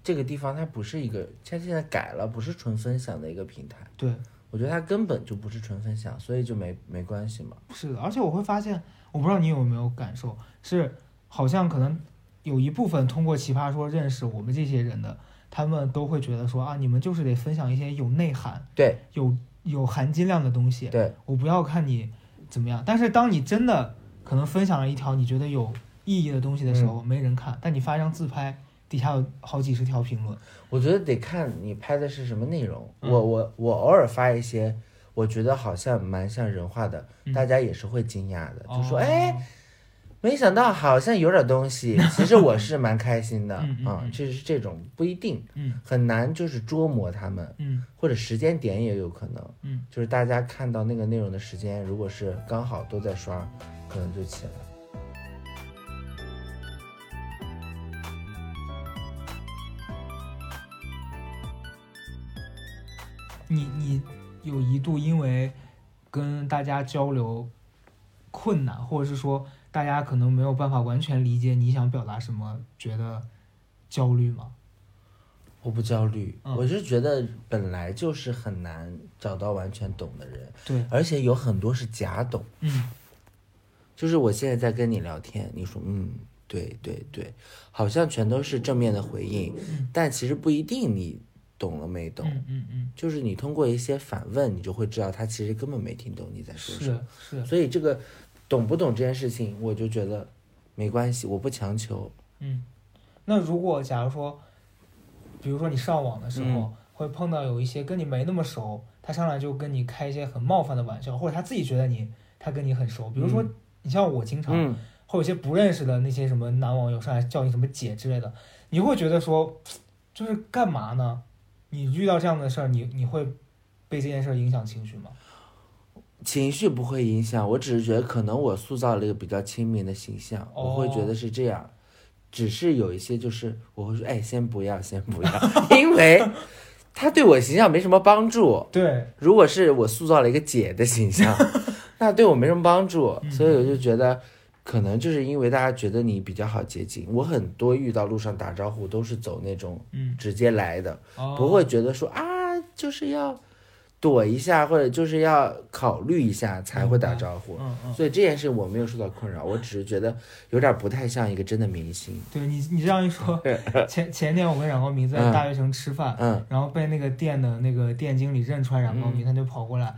这个地方它不是一个，它现在改了，不是纯分享的一个平台。对，我觉得它根本就不是纯分享，所以就没没关系嘛。是的，而且我会发现，我不知道你有没有感受，是好像可能有一部分通过奇葩说认识我们这些人的，他们都会觉得说啊，你们就是得分享一些有内涵、对有有含金量的东西。对，我不要看你怎么样，但是当你真的可能分享了一条你觉得有意义的东西的时候，没人看，但你发一张自拍，底下有好几十条评论。我觉得得看你拍的是什么内容。嗯。我我我偶尔发一些，我觉得好像蛮像人话的，嗯。大家也是会惊讶的，就说哦哎。没想到好像有点东西，其实我是蛮开心的。啊嗯，就是这种不一定嗯。很难，就是捉摸他们，嗯。或者时间点也有可能，嗯，就是大家看到那个内容的时间，如果是刚好都在刷，可能就起来。你你有一度因为跟大家交流困难，或者是说大家可能没有办法完全理解你想表达什么，觉得焦虑吗？我不焦虑，嗯。我是觉得本来就是很难找到完全懂的人，对，而且有很多是假懂。嗯。就是我现在在跟你聊天，你说嗯，对对对，好像全都是正面的回应，但其实不一定你懂了没懂。嗯嗯嗯，就是你通过一些反问，你就会知道他其实根本没听懂你在说什么。是是，所以这个懂不懂这件事情，我就觉得没关系，我不强求。嗯。那如果假如说，比如说你上网的时候、嗯会碰到有一些跟你没那么熟，他上来就跟你开一些很冒犯的玩笑，或者他自己觉得你他跟你很熟，比如说、嗯你像我经常。嗯，会有一些不认识的那些什么男网友上来叫你什么姐之类的，你会觉得说，就是干嘛呢？你遇到这样的事儿，你你会被这件事儿影响情绪吗？情绪不会影响，我只是觉得可能我塑造了一个比较亲民的形象，我会觉得是这样。只是有一些就是我会说，哎，先不要，先不要，因为他对我形象没什么帮助。对，如果是我塑造了一个姐的形象，那对我没什么帮助，嗯所以我就觉得，可能就是因为大家觉得你比较好接近。我很多遇到路上打招呼都是走那种嗯，直接来的，哦不会觉得说啊，就是要躲一下或者就是要考虑一下才会打招呼。嗯嗯，所以这件事我没有受到困扰，我只是觉得有点不太像一个真的明星。对你你这样一说，前前天我跟冉高明在嗯大学城吃饭，嗯然后被那个店的那个店经理认出来冉高明，他就跑过来，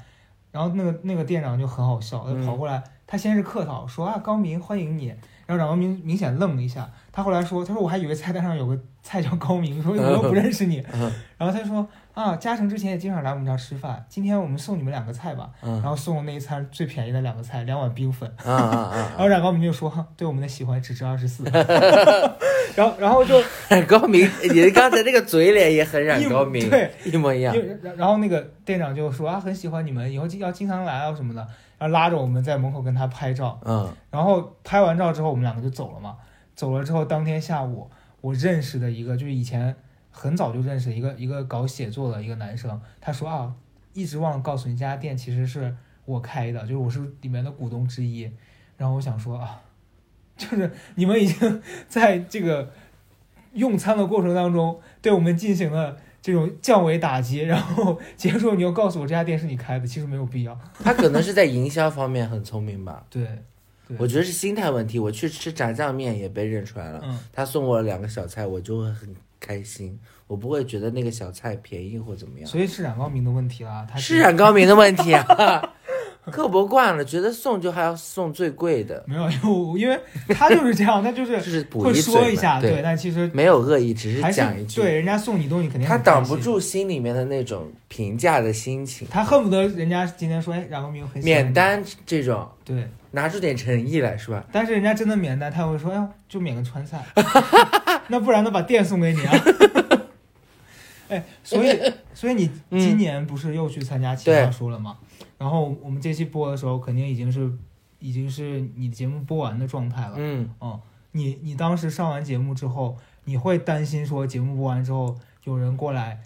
然后那个那个店长就很好笑，他嗯跑过来，他先是客套说啊高明欢迎你，然后冉高明明显愣了一下，他后来说他说我还以为菜单上有个菜叫高明，说我又不认识你，嗯。然后他说啊，嘉诚之前也经常来我们这儿吃饭，今天我们送你们两个菜吧，然嗯后送了那一餐最便宜的两个菜，两碗冰粉，然后冉高明就说，对我们的喜欢只值二十四，然后然后就啊！高明，你刚才那个嘴脸也很冉高明，对，一模一样。然后那个店长就说啊，很喜欢你们，以后要经常来啊什么的，然后拉着我们在门口跟他拍照，嗯然后拍完照之后，我们两个就走了嘛。走了之后，当天下午，我认识的一个，就是以前很早就认识的一个一个搞写作的一个男生，他说啊，一直忘了告诉你，这家店其实是我开的，就是我是里面的股东之一。然后我想说啊，就是你们已经 在这个用餐的过程当中对我们进行了这种降维打击，然后 结束你又告诉我这家店是你开的，其实没有必要。他可能是在营销方面很聪明吧，对，对我觉得是心态问题。我去吃炸酱面也被认出来了，嗯，他送我两个小菜，我就会很开心，我不会觉得那个小菜便宜或怎么样。所以是冉高明的问题啦，他是冉高明的问题啊，刻薄惯了，觉得送就还要送最贵的，没有，因为他就是这样，他就就是 是补会说一下，对，但其实没有恶意，只是还讲一句，对人家送你东西肯定他挡不住心里面的那种评价的心情，他恨不得人家今天说，哎，冉高明很免单这种。对，拿出点诚意来是吧？但是人家真的免单，他会说，哎呦，就免个川菜，那不然呢，把店送给你啊。哎，所以，所以你嗯今年不是又去参加奇葩说了吗？然后我们这期播的时候，肯定已经是已经是你的节目播完的状态了。嗯，嗯，你你当时上完节目之后，你会担心说节目播完之后有人过来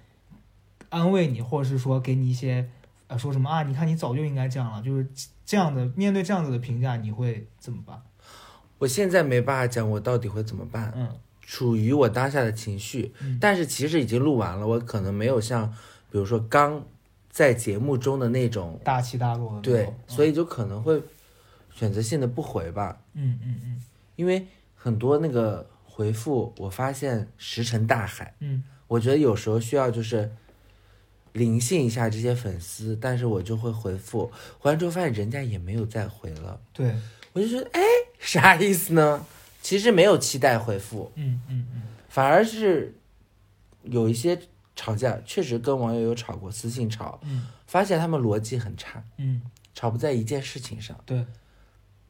安慰你，或者是说给你一些呃说什么啊？你看你早就应该这样了，就是这样的面对这样子的评价，你会怎么办？我现在没办法讲我到底会怎么办，嗯处于我当下的情绪，嗯但是其实已经录完了，我可能没有像比如说刚在节目中的那种大起大落的对，所以以就可能会选择性的不回吧，嗯嗯嗯。因为很多那个回复，我发现石沉大海。嗯。我觉得有时候需要就是灵性一下这些粉丝，但是我就会回复，回完之后发现人家也没有再回了，对，我就觉得哎，啥意思呢？其实没有期待回复，嗯嗯嗯。反而是有一些吵架，确实跟网友有吵过，私信吵，嗯发现他们逻辑很差，嗯，吵不在一件事情上。对，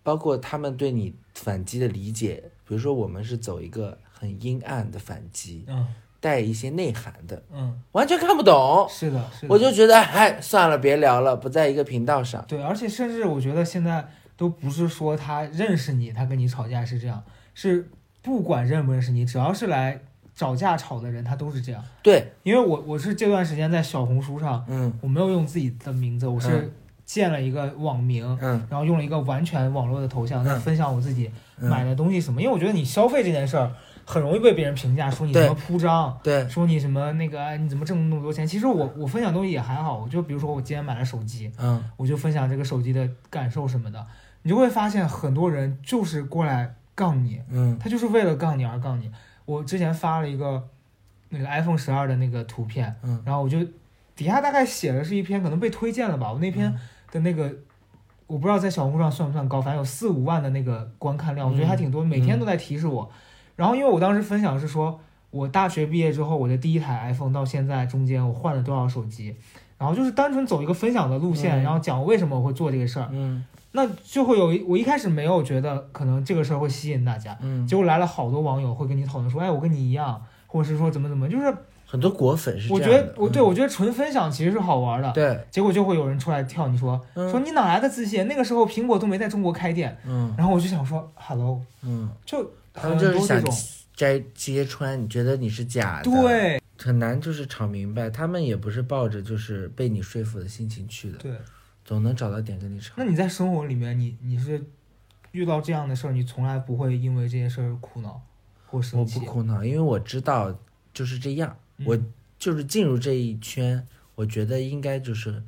包括他们对你反击的理解，比如说我们是走一个很阴暗的反击，嗯带一些内涵的，嗯，完全看不懂。是的，是的，我就觉得，哎，算了，别聊了，不在一个频道上。对，而且甚至我觉得现在都不是说他认识你，他跟你吵架是这样，是不管认不认识你，只要是来找架吵的人，他都是这样。对，因为我我是这段时间在小红书上，嗯。我没有用自己的名字，我是嗯。建了一个网名，嗯。然后用了一个完全网络的头像，在嗯分享我自己买嗯，的东西什么。因为我觉得你消费这件事儿很容易被别人评价，说你什么铺张。对，说你什么那个哎你怎么挣那么多钱？其实我我分享东西也还好，我就比如说我今天买了手机，嗯。我就分享这个手机的感受什么的，你就会发现很多人就是过来杠你，嗯。他就是为了杠你而杠你。我之前发了一个那个 iPhone 十二的那个图片，嗯然后我就底下大概写的是一篇可能被推荐了吧，我那篇的那个。我不知道在小红书上算不算高，反正有四五万的那个观看量，我觉得还挺多，每天都在提示我。然后因为我当时分享是说，我大学毕业之后，我的第一台 iPhone 到现在中间我换了多少手机，然后就是单纯走一个分享的路线，嗯然后讲为什么我会做这个事儿，嗯那就会有一我一开始没有觉得可能这个事儿会吸引大家，嗯，结果来了好多网友会跟你讨论说，哎，我跟你一样，或者是说怎么怎么，就是很多果粉是这我觉得我对嗯我觉得纯分享其实是好玩的，对，结果就会有人出来跳你说嗯说你哪来的自信？那个时候苹果都没在中国开店，嗯。然后我就想说，hello，嗯，就他很们就是想摘揭穿，你觉得你是假的，，对。很难就是吵明白。他们也不是抱着就是被你说服的心情去的，对。总能找到点跟你吵。那你在生活里面，你你是遇到这样的事儿，你从来不会因为这件事儿苦恼或我生气不。苦恼，因为我知道就是这样，嗯我就是进入这一圈，我觉得应该就是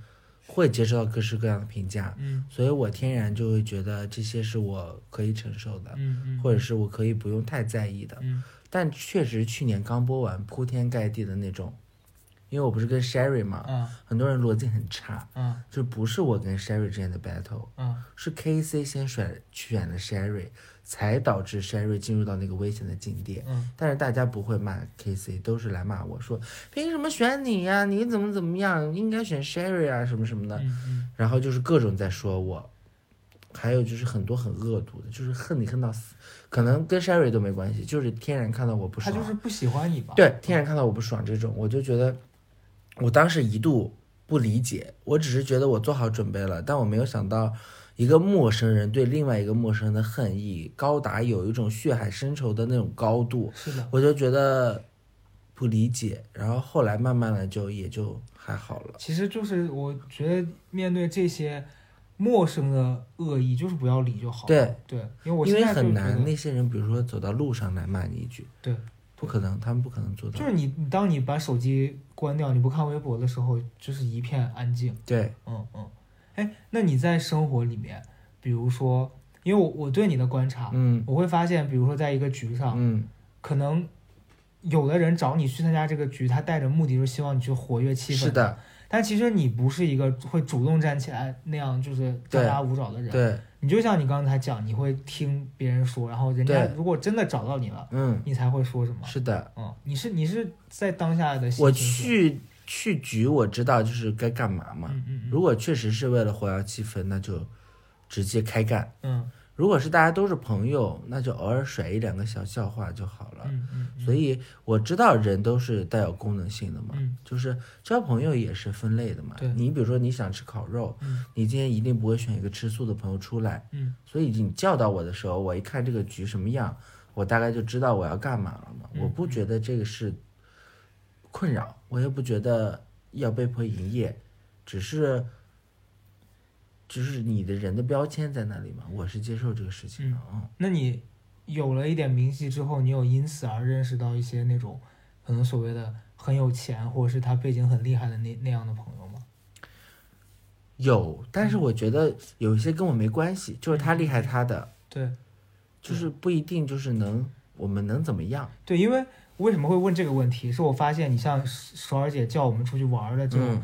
会接受到各式各样的评价，嗯所以我天然就会觉得这些是我可以承受的，嗯嗯，或者是我可以不用太在意的。嗯但确实去年刚播完，铺天盖地的那种，因为我不是跟 Sherry 嘛，嗯。很多人逻辑很差，嗯。就不是我跟 Sherry 之间的 battle，嗯。是 KC 先选选了 Sherry，才导致 Sherry 进入到那个危险的境地。嗯。但是大家不会骂 KC，都是来骂我说凭什么选你呀、你怎么怎么样？应该选 Sherry 啊，什么什么的。嗯嗯。然后就是各种在说我，还有就是很多很恶毒的，就是恨你恨到死，可能跟 Sherry 都没关系，就是天然看到我不爽，他就是不喜欢你吧？对天然看到我不爽这种，我就觉得我当时一度不理解，我只是觉得我做好准备了，但我没有想到一个陌生人对另外一个陌生人的恨意高达有一种血海深仇的那种高度，是的，我就觉得不理解，然后后来慢慢的就也就还好了。其实就是我觉得面对这些陌生的恶意，就是不要理就好了。对对，因为我因为很难，那些人比如说走到路上来骂你一句，对，不可能，他们不可能做到。就是你，你当你把手机关掉，你不看微博的时候，就是一片安静。对，嗯嗯，哎，那你在生活里面，比如说，因为我我对你的观察，嗯我会发现，比如说在一个局上，嗯，可能有的人找你去参加这个局，他带着目的就是希望你去活跃气氛。是。的，但其实你不是一个会主动站起来那样就是张牙舞爪的人。。对，你就像你刚才讲，你会听别人说，然后人家如果真的找到你了，嗯，你才会说什么。是的。嗯，你是你是在当下的心我。去去局，我知道就是该干嘛嘛。嗯嗯嗯如果确实是为了活跃气氛，那就直接开干；嗯如果是大家都是朋友，那就偶尔甩一两个小笑话就好了。嗯嗯嗯。所以我知道人都是带有功能性的嘛，嗯就是交朋友也是分类的嘛对。你比如说你想吃烤肉，嗯你今天一定不会选一个吃素的朋友出来，嗯所以你叫到我的时候，我一看这个局什么样，我大概就知道我要干嘛了嘛。嗯我不觉得这个是困扰，我也不觉得要被迫营业，只是。只是你的人的标签在那里嘛，我是接受这个事情的，嗯，那你有了一点名气之后，你有因此而认识到一些那种可能所谓的很有钱，或者是他背景很厉害的那那样的朋友吗？有，但是我觉得有一些跟我没关系，就是他厉害嗯他的，对就是不一定就是能我们能怎么样。对，因为为什么会问这个问题？是我发现你像首尔姐叫我们出去玩儿的这种嗯，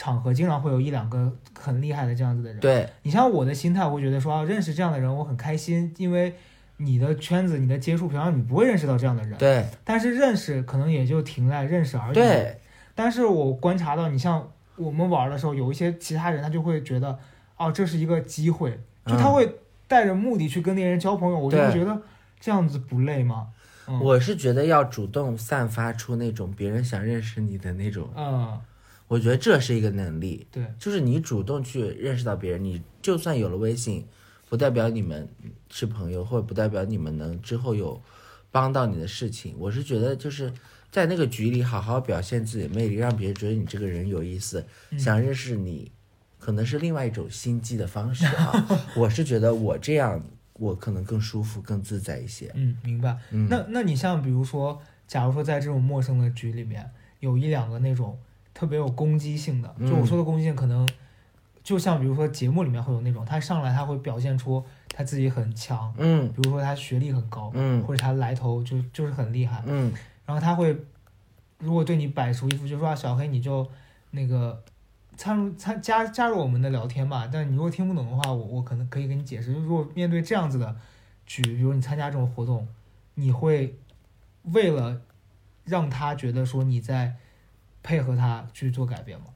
场合，经常会有一两个很厉害的这样子的人。对你像我的心态，我会觉得说啊，认识这样的人我很开心，因为你的圈子、你的接触，平常你不会认识到这样的人。对但是认识可能也就停在认识而已。。对但是我观察到，你像我们玩的时候，有一些其他人他就会觉得，哦，这是一个机会，就他嗯会带着目的去跟那些人交朋友。我就会觉得这样子不累吗？嗯，我是觉得要主动散发出那种别人想认识你的那种，嗯，我觉得这是一个能力，对，就是你主动去认识到别人，你就算有了微信，不代表你们是朋友，或者不代表你们能之后有帮到你的事情。我是觉得就是在那个局里好好表现自己的魅力，让别人觉得你这个人有意思，嗯想认识你，可能是另外一种心机的方式啊。我是觉得我这样，我可能更舒服、更自在一些。嗯，明白。嗯，那那你像比如说，假如说在这种陌生的局里面，有一两个那种特别有攻击性的，就我嗯说的攻击性，可能就像比如说节目里面会有那种，他上来他会表现出他自己很强，嗯。比如说他学历很高，嗯。或者他来头就就是很厉害，嗯。然后他会如果对你摆出一副就说啊小黑你就那个参入参加加入我们的聊天吧，但你如果听不懂的话，我我可能可以给你解释。如果面对这样子的局，比如你参加这种活动，你会为了让他觉得说你在配合他去做改变吗？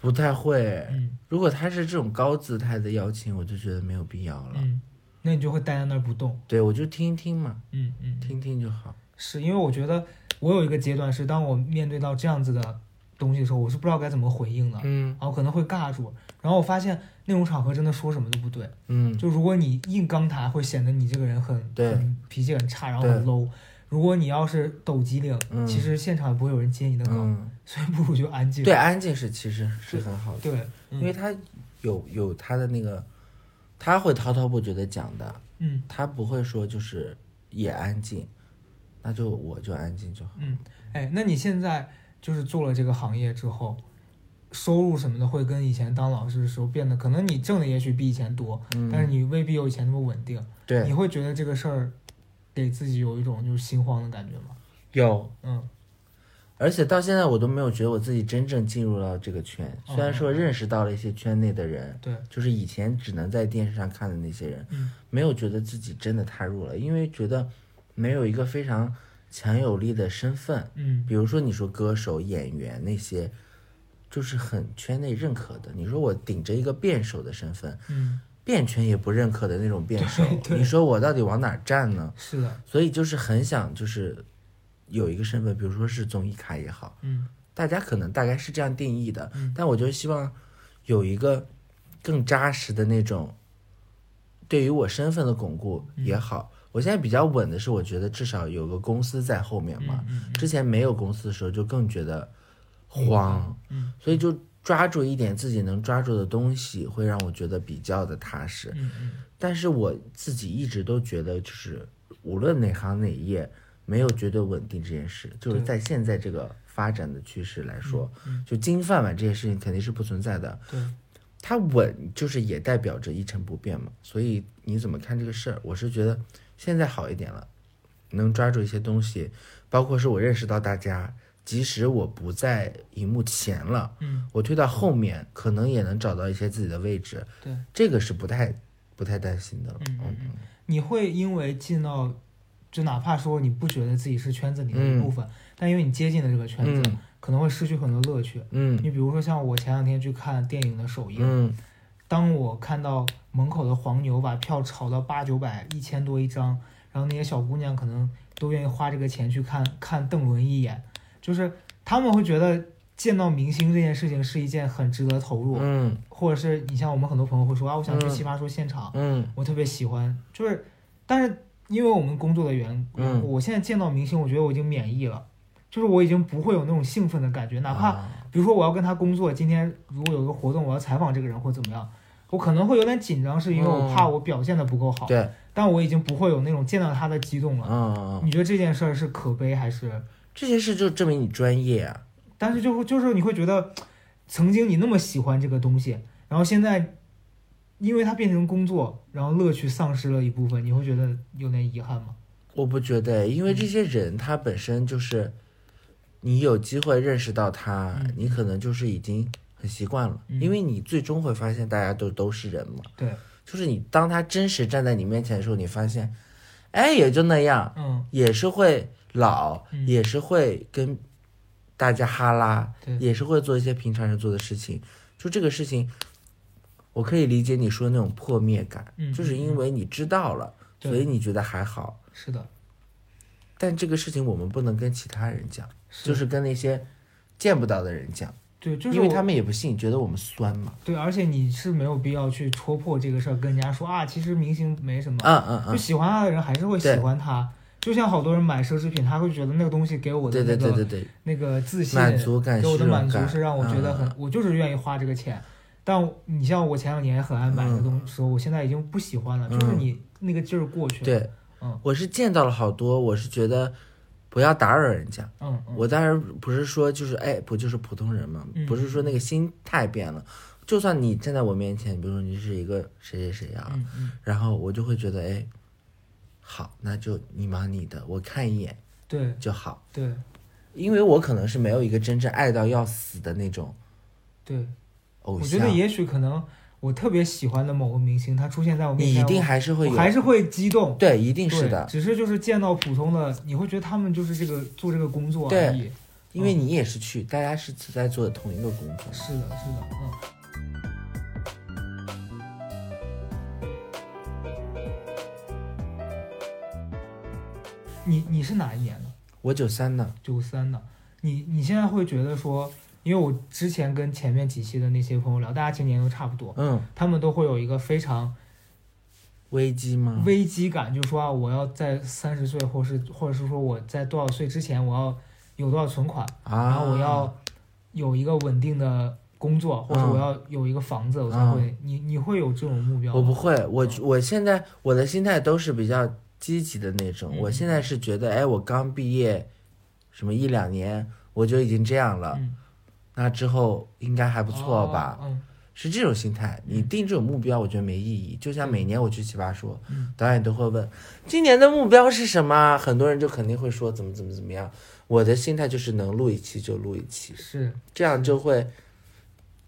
不太会。嗯如果他是这种高姿态的邀请，我就觉得没有必要了。嗯，那你就会待在那儿不动。对，我就听一听嘛，嗯嗯，听听就好。是因为我觉得我有一个阶段是，当我面对到这样子的东西的时候，我是不知道该怎么回应的。嗯然后可能会尬住，然后我发现那种场合真的说什么都不对，嗯，就如果你硬刚他，会显得你这个人很对很脾气很差，然后很 low。如果你要是抖机灵，嗯。其实现场也不会有人接你的梗，嗯，所以不如就安静。对，安静是其实是很好的，对，嗯。因为他有有他的那个，他会滔滔不绝的讲的，嗯。他不会说就是也安静，那就我就安静就好。嗯，哎，那你现在就是做了这个行业之后，收入什么的会跟以前当老师的时候变得，可能你挣的也许比以前多，嗯，但是你未必有以前那么稳定。对。你会觉得这个事儿给自己有一种就是心慌的感觉吗？有，嗯。而且到现在我都没有觉得我自己真正进入到这个圈，虽然说认识到了一些圈内的人，对，就是以前只能在电视上看的那些人，嗯。没有觉得自己真的踏入了，因为觉得没有一个非常强有力的身份，嗯。比如说你说歌手、演员那些，就是很圈内认可的。你说我顶着一个辩手的身份，嗯，辩权也不认可的那种辩手你说我到底往哪儿站呢？是的，所以就是很想就是有一个身份，比如说是综艺咖也好，嗯。大家可能大概是这样定义的，嗯。但我就希望有一个更扎实的那种对于我身份的巩固嗯。也好。我现在比较稳的是，我觉得至少有个公司在后面嘛。嗯之前没有公司的时候，就更觉得慌，嗯。所以就抓住一点自己能抓住的东西，会让我觉得比较的踏实。嗯嗯但是我自己一直都觉得，就是无论哪行哪业，没有绝对稳定这件事。就是在现在这个发展的趋势来说，嗯就金饭碗这件事情肯定是不存在的。对，它稳就是也代表着一成不变嘛。所以你怎么看这个事儿？我是觉得现在好一点了，能抓住一些东西，包括是我认识到大家，即使我不在荧幕前了，嗯我推到后面，可能也能找到一些自己的位置。对，这个是不太不太担心的。嗯嗯嗯，你会因为进到，就哪怕说你不觉得自己是圈子里的一部分，但因为你接近了这个圈子，嗯可能会失去很多乐趣。嗯你比如说像我前两天去看电影的首映，嗯当我看到门口的黄牛把票炒到八九百、一千多一张，然后那些小姑娘可能都愿意花这个钱去看看邓伦一眼，就是他们会觉得见到明星这件事情是一件很值得投入，嗯或者是你像我们很多朋友会说啊，我想去嗯奇葩说现场，嗯我特别喜欢，就是，但是因为我们工作的缘故，嗯我现在见到明星，我觉得我已经免疫了，就是我已经不会有那种兴奋的感觉，哪怕啊比如说我要跟他工作，今天如果有一个活动，我要采访这个人或怎么样，我可能会有点紧张，是因为我怕我表现的不够好。对，但我已经不会有那种见到他的激动了。嗯嗯，你觉得这件事儿是可悲还是？这些事就证明你专业啊。但是就会就是你会觉得，曾经你那么喜欢这个东西，然后现在因为它变成工作，然后乐趣丧失了一部分，你会觉得有点遗憾吗？我不觉得，因为这些人他本身就是，你有机会认识到他，嗯你可能就是已经很习惯了，嗯因为你最终会发现大家都都是人嘛。对，就是你当他真实站在你面前的时候，你发现，哎，也就那样，嗯，也是会老，嗯。也是会跟大家哈拉，也是会做一些平常人做的事情。就这个事情，我可以理解你说的那种破灭感，嗯就是因为你知道了，对。所以你觉得还好。是的，但这个事情我们不能跟其他人讲，就是跟那些见不到的人讲，对，就是因为他们也不信，觉得我们酸嘛。对，而且你是没有必要去戳破这个事儿，跟人家说啊，其实明星没什么，嗯嗯嗯，就喜欢他的人还是会喜欢他。就像好多人买奢侈品，他会觉得那个东西给我的对那个对对对对，那个自信、满足感、给我的满足是让我觉得很，嗯我就是愿意花这个钱。但你像我前两年很爱买的东时候，我现在已经不喜欢了，就是嗯你那个劲儿过去了。，对，嗯我是见到了好多，我是觉得不要打扰人家。嗯嗯，我当然不是说就是哎，不就是普通人嘛，嗯不是说那个心态变了。就算你站在我面前，比如说你是一个谁谁谁啊，然后我就会觉得哎，好，那就你忙你的，我看一眼对就好。对因为我可能是没有一个真正爱到要死的那种对，偶像，我觉得也许可能我特别喜欢的某个明星，他出现在我面前，你一定还是会有，还是会激动。对，一定是的，只是就是见到普通的，你会觉得他们就是这个做这个工作对而已。因为你也是去，大家是在做同一个工作。是的，是的，嗯。你你是哪一年的？我九三的，九三的。你你现在会觉得说，因为我之前跟前面几期的那些朋友聊，大家其实年龄都差不多，嗯，他们都会有一个非常危机吗？危机感，就是说啊，我要在三十岁，或是或者是说我在多少岁之前，我要有多少存款，啊，然后我要有一个稳定的工作，或者嗯我要有一个房子，我才会。你你会有这种目标吗？我不会，我嗯我现在我的心态都是比较积极的那种。嗯我现在是觉得，哎，我刚毕业，什么一两年，我就已经这样了，嗯，那之后应该还不错吧？是这种心态。你定这种目标，我觉得没意义。就像每年我去奇葩说，嗯导演都会问今年的目标是什么，很多人就肯定会说怎么怎么怎么样。我的心态就是能录一期就录一期，是这样就会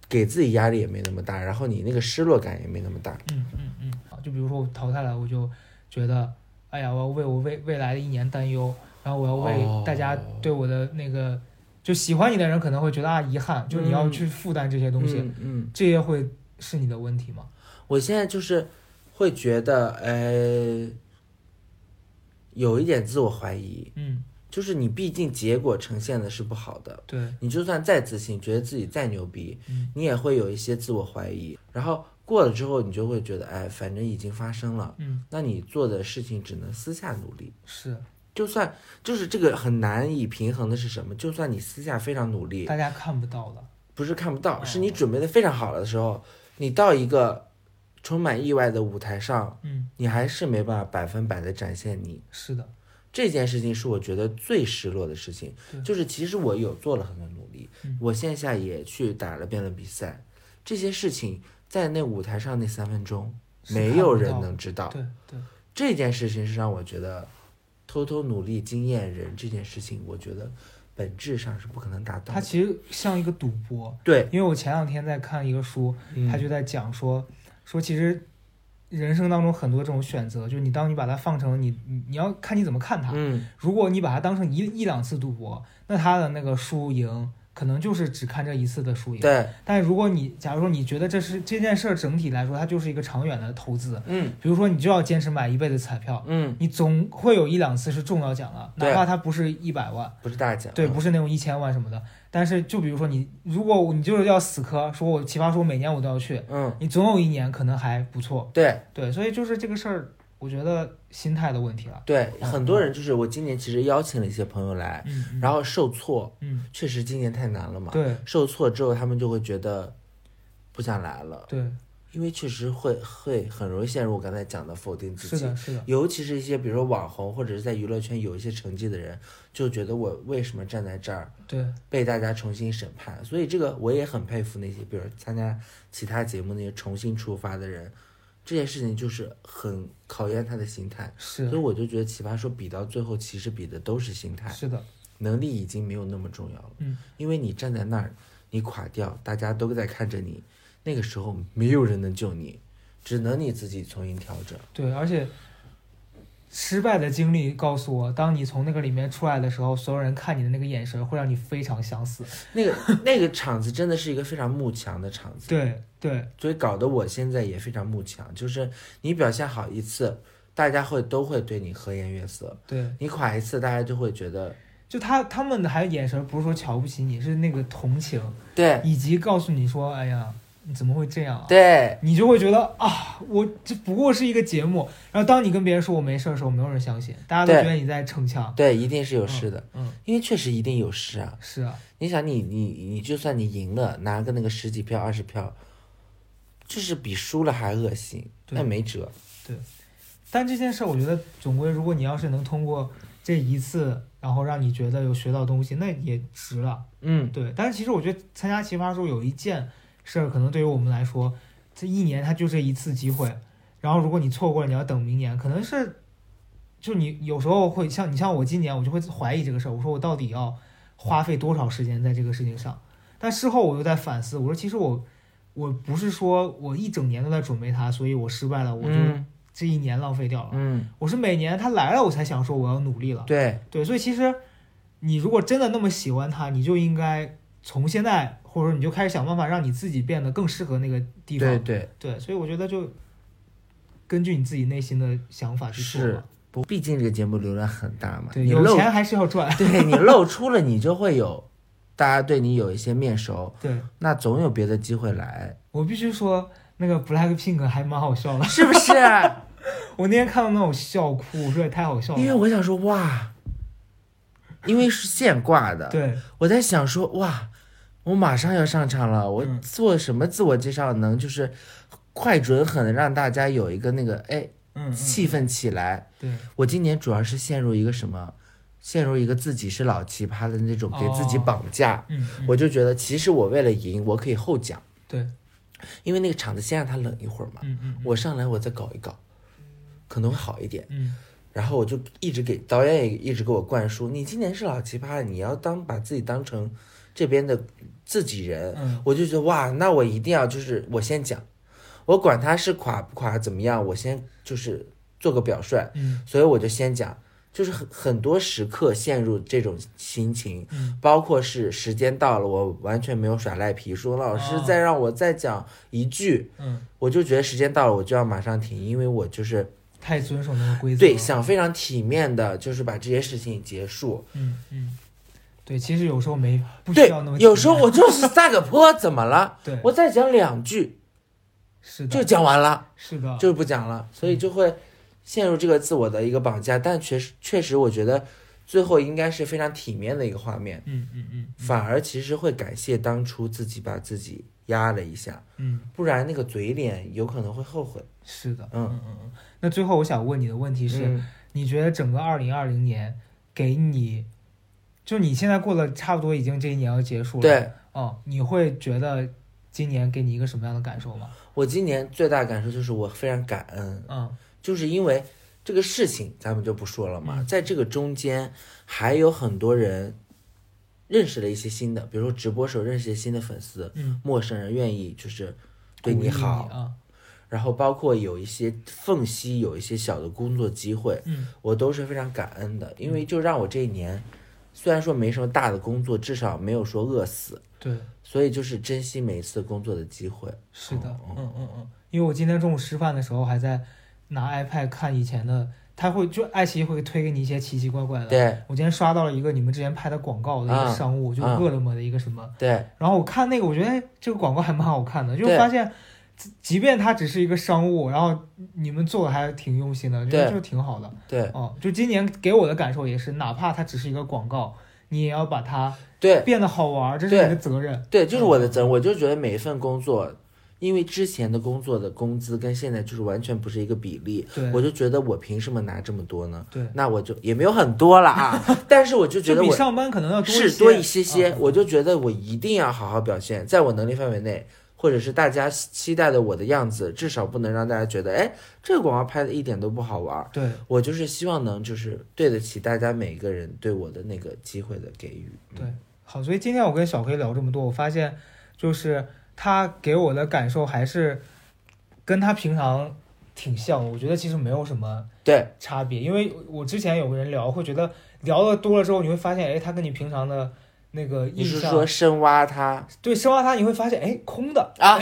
给自己压力也没那么大，然后你那个失落感也没那么大。嗯嗯嗯，好，就比如说我淘汰了，我就觉得，哎呀，我要为我未未来的一年担忧，然后我要为哦大家对我的那个，就喜欢你的人可能会觉得啊遗憾，就你要嗯去负担这些东西，嗯嗯，这些会是你的问题吗？我现在就是会觉得，呃，有一点自我怀疑，嗯，就是你毕竟结果呈现的是不好的，对，你就算再自信，觉得自己再牛逼，嗯你也会有一些自我怀疑。然后过了之后，你就会觉得，哎，反正已经发生了，嗯，那你做的事情只能私下努力。是，就算就是这个很难以平衡的是什么？就算你私下非常努力，大家看不到的，不是看不到，哦是你准备的非常好了的时候，你到一个充满意外的舞台上，嗯，你还是没办法百分百的展现你。是的，这件事情是我觉得最失落的事情，就是其实我有做了很多努力，嗯我线下也去打了辩论比赛，这些事情在那舞台上那三分钟，没有人能知道。对对，这件事情是让我觉得，偷偷努力惊艳人这件事情，我觉得本质上是不可能达到的。它其实像一个赌博，对，因为我前两天在看一个书，嗯他就在讲说说其实人生当中很多这种选择，就是你当你把它放成你你你要看你怎么看它。嗯，如果你把它当成一一两次赌博，那它的那个输赢可能就是只看这一次的输赢。。对，但如果你假如说你觉得这是这件事儿整体来说，它就是一个长远的投资，嗯比如说你就要坚持买一辈子彩票，嗯，你总会有一两次是中到奖了，哪怕它不是一百万。不是大奖，对，嗯不是那种一千万什么的。但是就比如说你，如果你就是要死磕，说我奇葩说每年我都要去，嗯，你总有一年可能还不错。对对，所以就是这个事儿，我觉得心态的问题了。对，嗯很多人就是我今年其实邀请了一些朋友来，然后受挫，嗯，确实今年太难了嘛，对。受挫之后他们就会觉得不想来了，对，因为确实会会很容易陷入我刚才讲的否定自己，是的，是的，尤其是一些比如说网红或者是在娱乐圈有一些成绩的人，就觉得我为什么站在这儿对。被大家重新审判，所以这个我也很佩服那些比如参加其他节目那些重新出发的人，这件事情就是很考验他的心态，是。所以我就觉得奇葩说比到最后其实比的都是心态，是的，能力已经没有那么重要了，嗯，因为你站在那儿，你垮掉，大家都在看着你，那个时候没有人能救你，只能你自己重新调整。对，而且失败的经历告诉我，当你从那个里面出来的时候，所有人看你的那个眼神会让你非常想死。那个 那个场子真的是一个非常慕强的场子，对对。所以搞得我现在也非常慕强，就是你表现好一次，大家会都会对你和颜悦色；对，你垮一次，大家就会觉得就他他们的还眼神不是说瞧不起你，是那个同情，对。以及告诉你说，哎呀，你怎么会这样啊？对你就会觉得啊，我这不过是一个节目。然后当你跟别人说我没事的时候，没有人相信，大家都觉得你在逞强。对，一定是有事的，嗯，因为确实一定有事啊。是啊，你想你，你你就算你赢了，拿个那个十几票、二十票，就是比输了还恶心，对那没辙。对但这件事，我觉得总归，如果你要是能通过这一次，然后让你觉得有学到东西，那也值了。嗯，对，但是其实我觉得参加奇葩说有一件事儿，可能对于我们来说，这一年它就这一次机会，然后如果你错过了，你要等明年，可能是，就你有时候会像你像我今年，我就会怀疑这个事儿，我说我到底要花费多少时间在这个事情上？但事后我又在反思，我说其实我我不是说我一整年都在准备它，所以我失败了，我就嗯这一年浪费掉了。嗯，我是每年他来了，我才想说我要努力了。对对，所以其实你如果真的那么喜欢他，你就应该从现在，或者说你就开始想办法让你自己变得更适合那个地方。对对，对所以我觉得就根据你自己内心的想法去做是吧。不，毕竟这个节目流量很大嘛，对，你露，有钱还是要赚。对你露出了，你就会有大家对你有一些面熟，对那总有别的机会来，我必须说，那个 Blackpink 还蛮好笑的。是不是？我那天看到那种笑哭，我说也太好笑了。因为我想说哇，因为是现挂的，对我在想说哇，我马上要上场了，我嗯做什么自我介绍能就是快准狠的让大家有一个那个哎气氛起来。对我今年主要是陷入一个什么，陷入一个自己是老奇葩的那种给自己哦绑架。我就觉得其实我为了赢，我可以后讲，对因为那个场子先让它冷一会儿嘛，嗯嗯我上来我再搞一搞，可能会好一点。嗯然后我就一直给导演也一直给我灌输，你今年是老奇葩，你要当把自己当成这边的自己人。嗯我就觉得哇，那我一定要就是我先讲，我管他是垮不垮怎么样，我先就是做个表率，嗯所以我就先讲，就是很很多时刻陷入这种心情，嗯包括是时间到了，我完全没有耍赖皮，说老师哦再让我再讲一句，嗯，我就觉得时间到了，我就要马上停，因为我就是太遵守那个规则。对想非常体面的，就是把这些事情结束。嗯嗯，对，其实有时候没不需对要那么，有时候我就 是撒个泼，怎么了？对我再讲两句是的就讲完了。是的，就是不讲了，所以就会陷入这个自我的一个绑架。但确实，确实，我觉得最后应该是非常体面的一个画面，嗯嗯嗯反而其实会感谢当初自己把自己压了一下，嗯，不然那个嘴脸有可能会后悔。是的，嗯嗯嗯嗯。那最后我想问你的问题是，嗯你觉得整个二零二零年给你，就你现在过了差不多已经这一年要结束了，，对。哦，你会觉得今年给你一个什么样的感受吗？我今年最大感受就是我非常感恩，嗯。就是因为这个事情咱们就不说了嘛，嗯。在这个中间还有很多人认识了一些新的，比如说直播时候认识一些新的粉丝，嗯，陌生人愿意就是对你好，啊，然后包括有一些缝隙，有一些小的工作机会，嗯。我都是非常感恩的，因为就让我这一年，虽然说没什么大的工作，至少没有说饿死，对，所以就是珍惜每一次工作的机会。是的，嗯嗯。嗯嗯，因为我今天中午吃饭的时候还在拿 iPad 看以前的，他会就爱奇艺会推给你一些奇奇怪怪的。对。我今天刷到了一个你们之前拍的广告的一个啊商务，就啊饿了么的一个什么，对。然后我看那个，我觉得哎这个广告还蛮好看的，就发现，即即便它只是一个商务，然后你们做的还挺用心的，觉得对就挺好的。对哦，就今年给我的感受也是，哪怕它只是一个广告，你也要把它对变得好玩儿，这是对你的责任。对，就是我的责任。我就觉得每一份工作，因为之前的工作的工资跟现在就是完全不是一个比例，对，我就觉得我凭什么拿这么多呢？对，那我就也没有很多了啊，但是我就觉得我上班可能要多是多一些些，我就觉得我一定要好好表现，在我能力范围内，或者是大家期待的我的样子，至少不能让大家觉得，哎，这个广告拍的一点都不好玩。对，我就是希望能就是对得起大家每一个人对我的那个机会的给予。嗯。对。好，所以今天我跟小黑聊这么多，我发现就是他给我的感受还是跟他平常挺像的，我觉得其实没有什么对。差别，因为我之前有个人聊，会觉得聊的多了之后，你会发现，哎，他跟你平常的那个你是，说深挖他？对深挖他，你会发现，哎，空的，啊？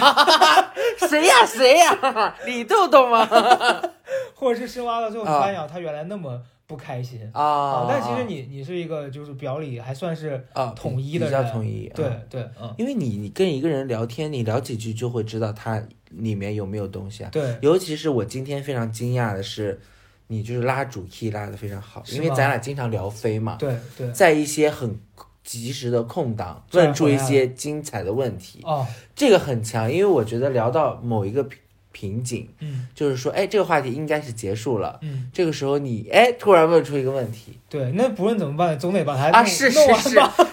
谁 呀谁呀？李豆豆吗？或者是深挖了之后，发现啊他原来那么不开心。啊，但其实你你是一个就是表里还算是啊统一的比较统一，对啊。对嗯。因为你你跟一个人聊天，你聊几句就会知道他里面有没有东西啊。对。尤其是我今天非常惊讶的是，你就是拉主 key 拉的非常好，因为咱俩经常聊飞嘛，对对。在一些很及时的空档问出一些精彩的问题，哦这个很强，因为我觉得聊到某一个瓶瓶颈，嗯就是说，哎，这个话题应该是结束了。嗯这个时候你哎突然问出一个问题对，那不问怎么办，总得把它啊，是是。是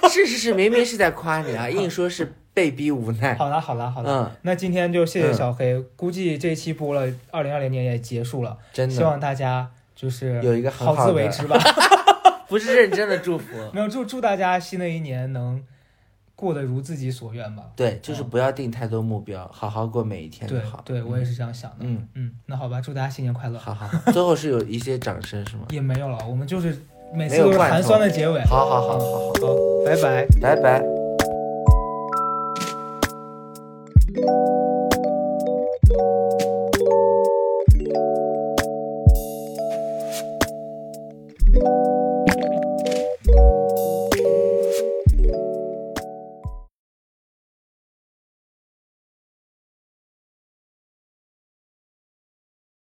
是是是，明明是在夸你啊，硬说是被逼无奈。好啦好啦好啦，嗯，那今天就谢谢嗯小黑，估计这一期播了，二零二零年也结束了，真的希望大家就是有一个好自为之吧。不是认真的祝福。没有祝祝大家新的一年能过得如自己所愿吧。对，就是不要定太多目标，好好过每一天就对好。对，我也是这样想的。嗯，嗯，那好吧，祝大家新年快乐。好好好，最后是有一些掌声是吗？也没有了，我们就是每次都是寒酸的结尾。好好好好好，好，拜拜。拜拜。